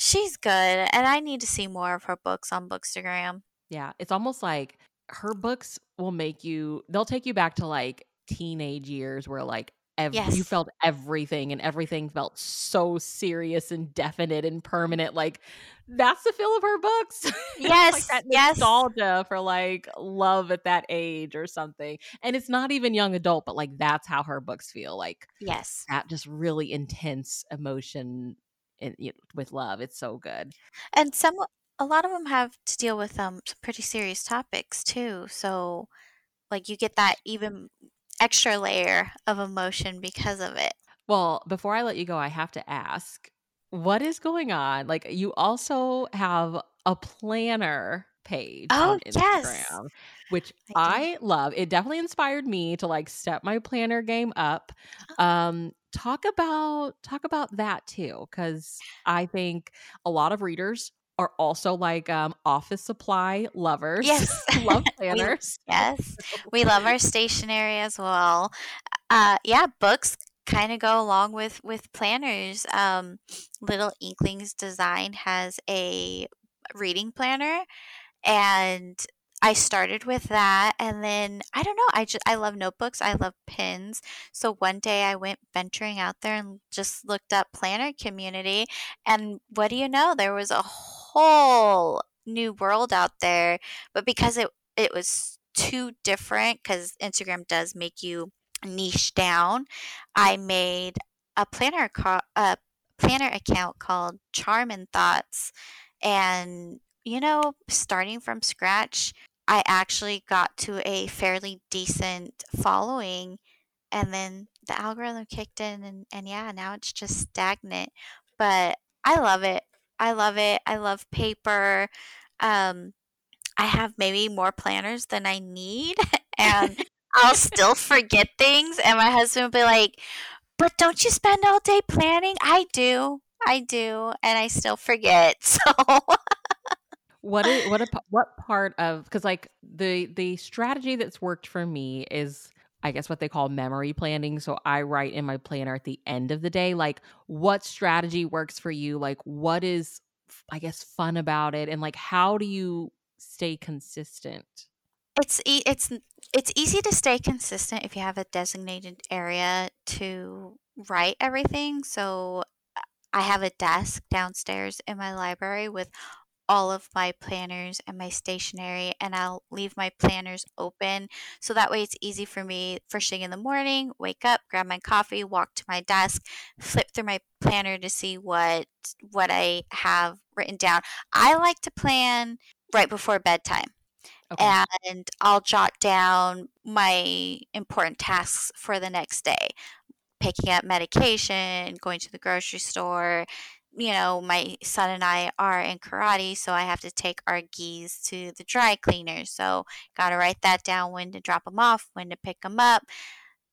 she's good and I need to see more of her books on Bookstagram. Yeah, it's almost like her books will make you they'll take you back to like teenage years where like Yes. you felt everything and everything felt so serious and definite and permanent like that's the feel of her books. [laughs] Yes like that yes. nostalgia for like love at that age or something. And it's not even young adult but like that's how her books feel like yes. that just really intense emotion in, you know, with love it's so good. And some a lot of them have to deal with um some pretty serious topics too so like you get that even extra layer of emotion because of it. Well, before I let you go, I have to ask what is going on? Like, you also have a planner page oh, on Instagram, yes. which I, I, love. It definitely inspired me to like step my planner game up. Uh-huh. Um, talk about talk about that too, because I think a lot of readers are also like um, office supply lovers. Yes, [laughs] love [laughs] planners. we, yes, [laughs] we love our stationery as well. Uh, yeah, books kind of go along with with planners. Um, Little Inklings Design has a reading planner, and I started with that and then I don't know, I just I love notebooks, I love pins. So one day I went venturing out there and just looked up planner community and what do you know, there was a whole new world out there, but because it it was too different cuz Instagram does make you niche down, I made a planner co- a planner account called Charm and Thoughts and you know, starting from scratch, I actually got to a fairly decent following and then the algorithm kicked in and, and yeah, now it's just stagnant. But I love it. I love it. I love paper. Um, I have maybe more planners than I need [laughs] and [laughs] I'll still forget things and my husband will be like, "But don't you spend all day planning?" I do. I do and I still forget. [laughs] So what is what a what part of because like the the strategy that's worked for me is I guess what they call memory planning. So I write in my planner at the end of the day, like what strategy works for you? Like what is, I guess, fun about it? And like how do you stay consistent? It's e- it's it's easy to stay consistent if you have a designated area to write everything. So I have a desk downstairs in my library with all of my planners and my stationery and I'll leave my planners open. So that way it's easy for me first thing in the morning wake up grab my coffee walk to my desk flip through my planner to see what what I have written down. I like to plan right before bedtime okay. and I'll jot down my important tasks for the next day. Picking up medication going to the grocery store you know, my son and I are in karate, so I have to take our gis to the dry cleaners. So, got to write that down when to drop them off, when to pick them up.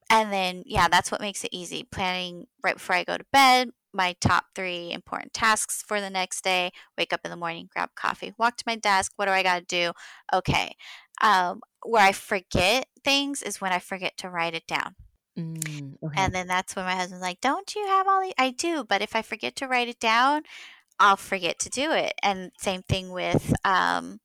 And then, yeah, that's what makes it easy. Planning right before I go to bed, my top three important tasks for the next day wake up in the morning, grab coffee, walk to my desk. What do I got to do? Okay. Um, where I forget things is when I forget to write it down. Mm, okay. And then that's when my husband's like, "Don't you have all these?" I do, but if I forget to write it down, I'll forget to do it. And same thing with um,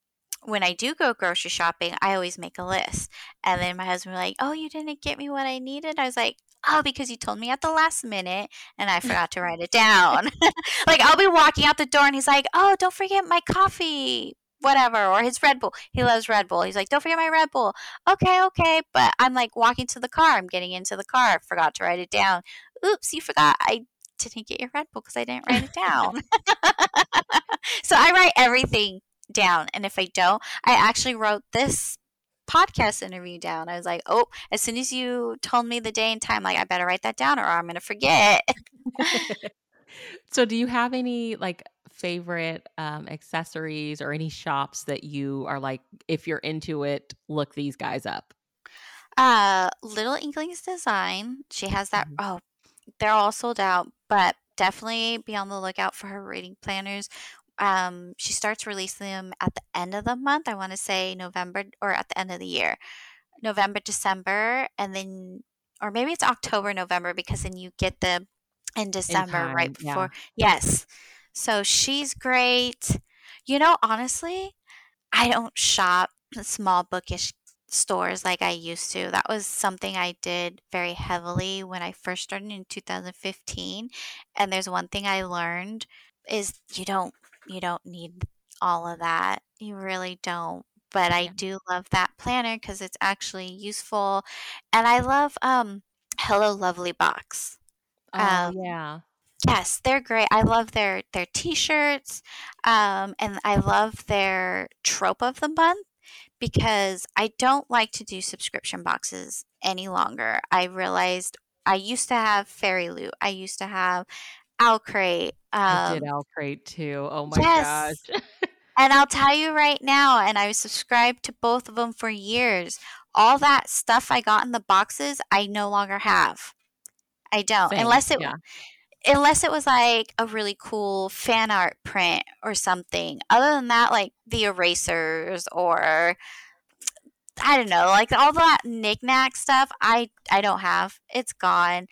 when I do go grocery shopping, I always make a list. And then my husband was like, "Oh, you didn't get me what I needed." I was like, "Oh, because you told me at the last minute, and I [laughs] forgot to write it down." [laughs] like I'll be walking out the door, and he's like, "Oh, don't forget my coffee." Whatever or his Red Bull. He loves Red Bull. He's like, "Don't forget my Red Bull." Okay, okay, but I'm like walking to the car. I'm getting into the car. Forgot to write it down. Oops, you forgot. I didn't get your Red Bull because I didn't write it down. [laughs] so I write everything down, and if I don't, I actually wrote this podcast interview down. I was like, "Oh, as soon as you told me the day and time, like I better write that down or I'm going to forget." [laughs] so do you have any like favorite um, accessories or any shops that you are like, if you're into it, look these guys up? Uh, Little Inklings Design. She has that. Mm-hmm. Oh, they're all sold out, but definitely be on the lookout for her reading planners. Um, she starts releasing them at the end of the month. I want to say November or at the end of the year, November, December, and then, or maybe it's October, November, because then you get the in December in right before. Yeah. Yes. So she's great. You know, honestly, I don't shop small bookish stores like I used to. That was something I did very heavily when I first started in 2015. And there's one thing I learned is you don't you don't need all of that. You really don't. But I do love that planner because it's actually useful. And I love um Hello Lovely Box. Oh um, yeah. Yes, they're great. I love their their t-shirts, um, and I love their trope of the month because I don't like to do subscription boxes any longer. I realized I used to have Fairy Loot. I used to have Owlcrate. I did um Owlcrate too. Oh my yes. gosh. [laughs] and I'll tell you right now, and I was subscribed to both of them for years. All that stuff I got in the boxes, I no longer have. I don't, Same. unless it yeah unless it was like a really cool fan art print or something. Other than that, like the erasers or I don't know, like all that knickknack stuff, I I don't have. It's gone.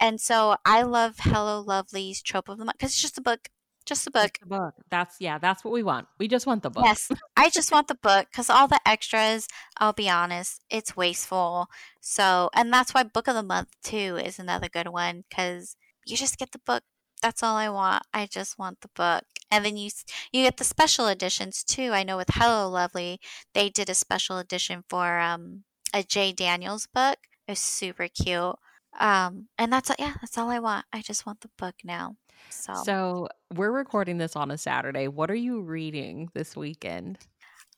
And so I love Hello Lovely's trope of the month because it's just a book. Just a book. Just a book. That's yeah. That's what we want. We just want the book. Yes, I just want the book because all the extras. I'll be honest, it's wasteful. So, and that's why book of the month too is another good one because you just get the book. That's all I want. I just want the book. And then you you get the special editions too. I know with Hello Lovely, they did a special edition for um, a J Daniels book. It's super cute. Um, and that's all, yeah, that's all I want. I just want the book now. So So we're recording this on a Saturday. What are you reading this weekend?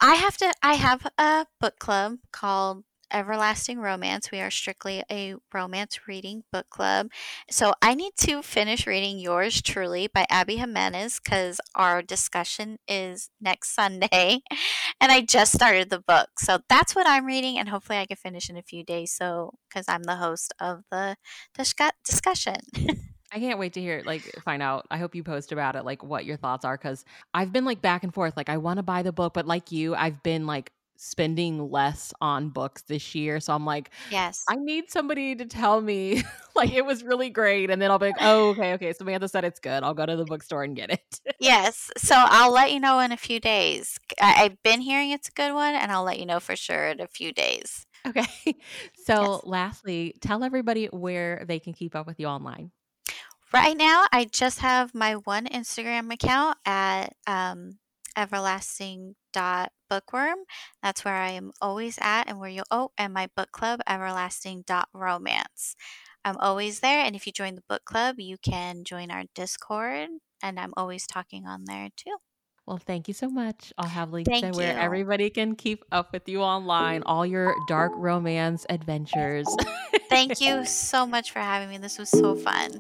I have to I have a book club called Everlasting Romance. We are strictly a romance reading book club. So I need to finish reading Yours Truly by Abby Jimenez because our discussion is next Sunday. [laughs] And I just started the book. So that's what I'm reading. And hopefully I can finish in a few days. So, because I'm the host of the discussion. [laughs] I can't wait to hear like find out. I hope you post about it like what your thoughts are cuz I've been like back and forth like I want to buy the book but like you I've been like spending less on books this year. So I'm like, yes, I need somebody to tell me [laughs] like it was really great. And then I'll be like, oh, okay, okay. Samantha said it's good. I'll go to the [laughs] bookstore and get it. yes. So I'll let you know in a few days. I- have been hearing it's a good one, and I'll let you know for sure in a few days. Okay. [laughs] So, yes. lastly, tell everybody where they can keep up with you online. Right now, I just have my one Instagram account at um, everlasting.bookworm. That's where I am always at, and where you'll, oh, and my book club, everlasting.romance. I'm always there, and if you join the book club, you can join our Discord, and I'm always talking on there too. Well, thank you so much. I'll have links Thank where everybody can keep up with you online, all your dark romance [laughs] adventures. Thank you so much for having me. This was so fun.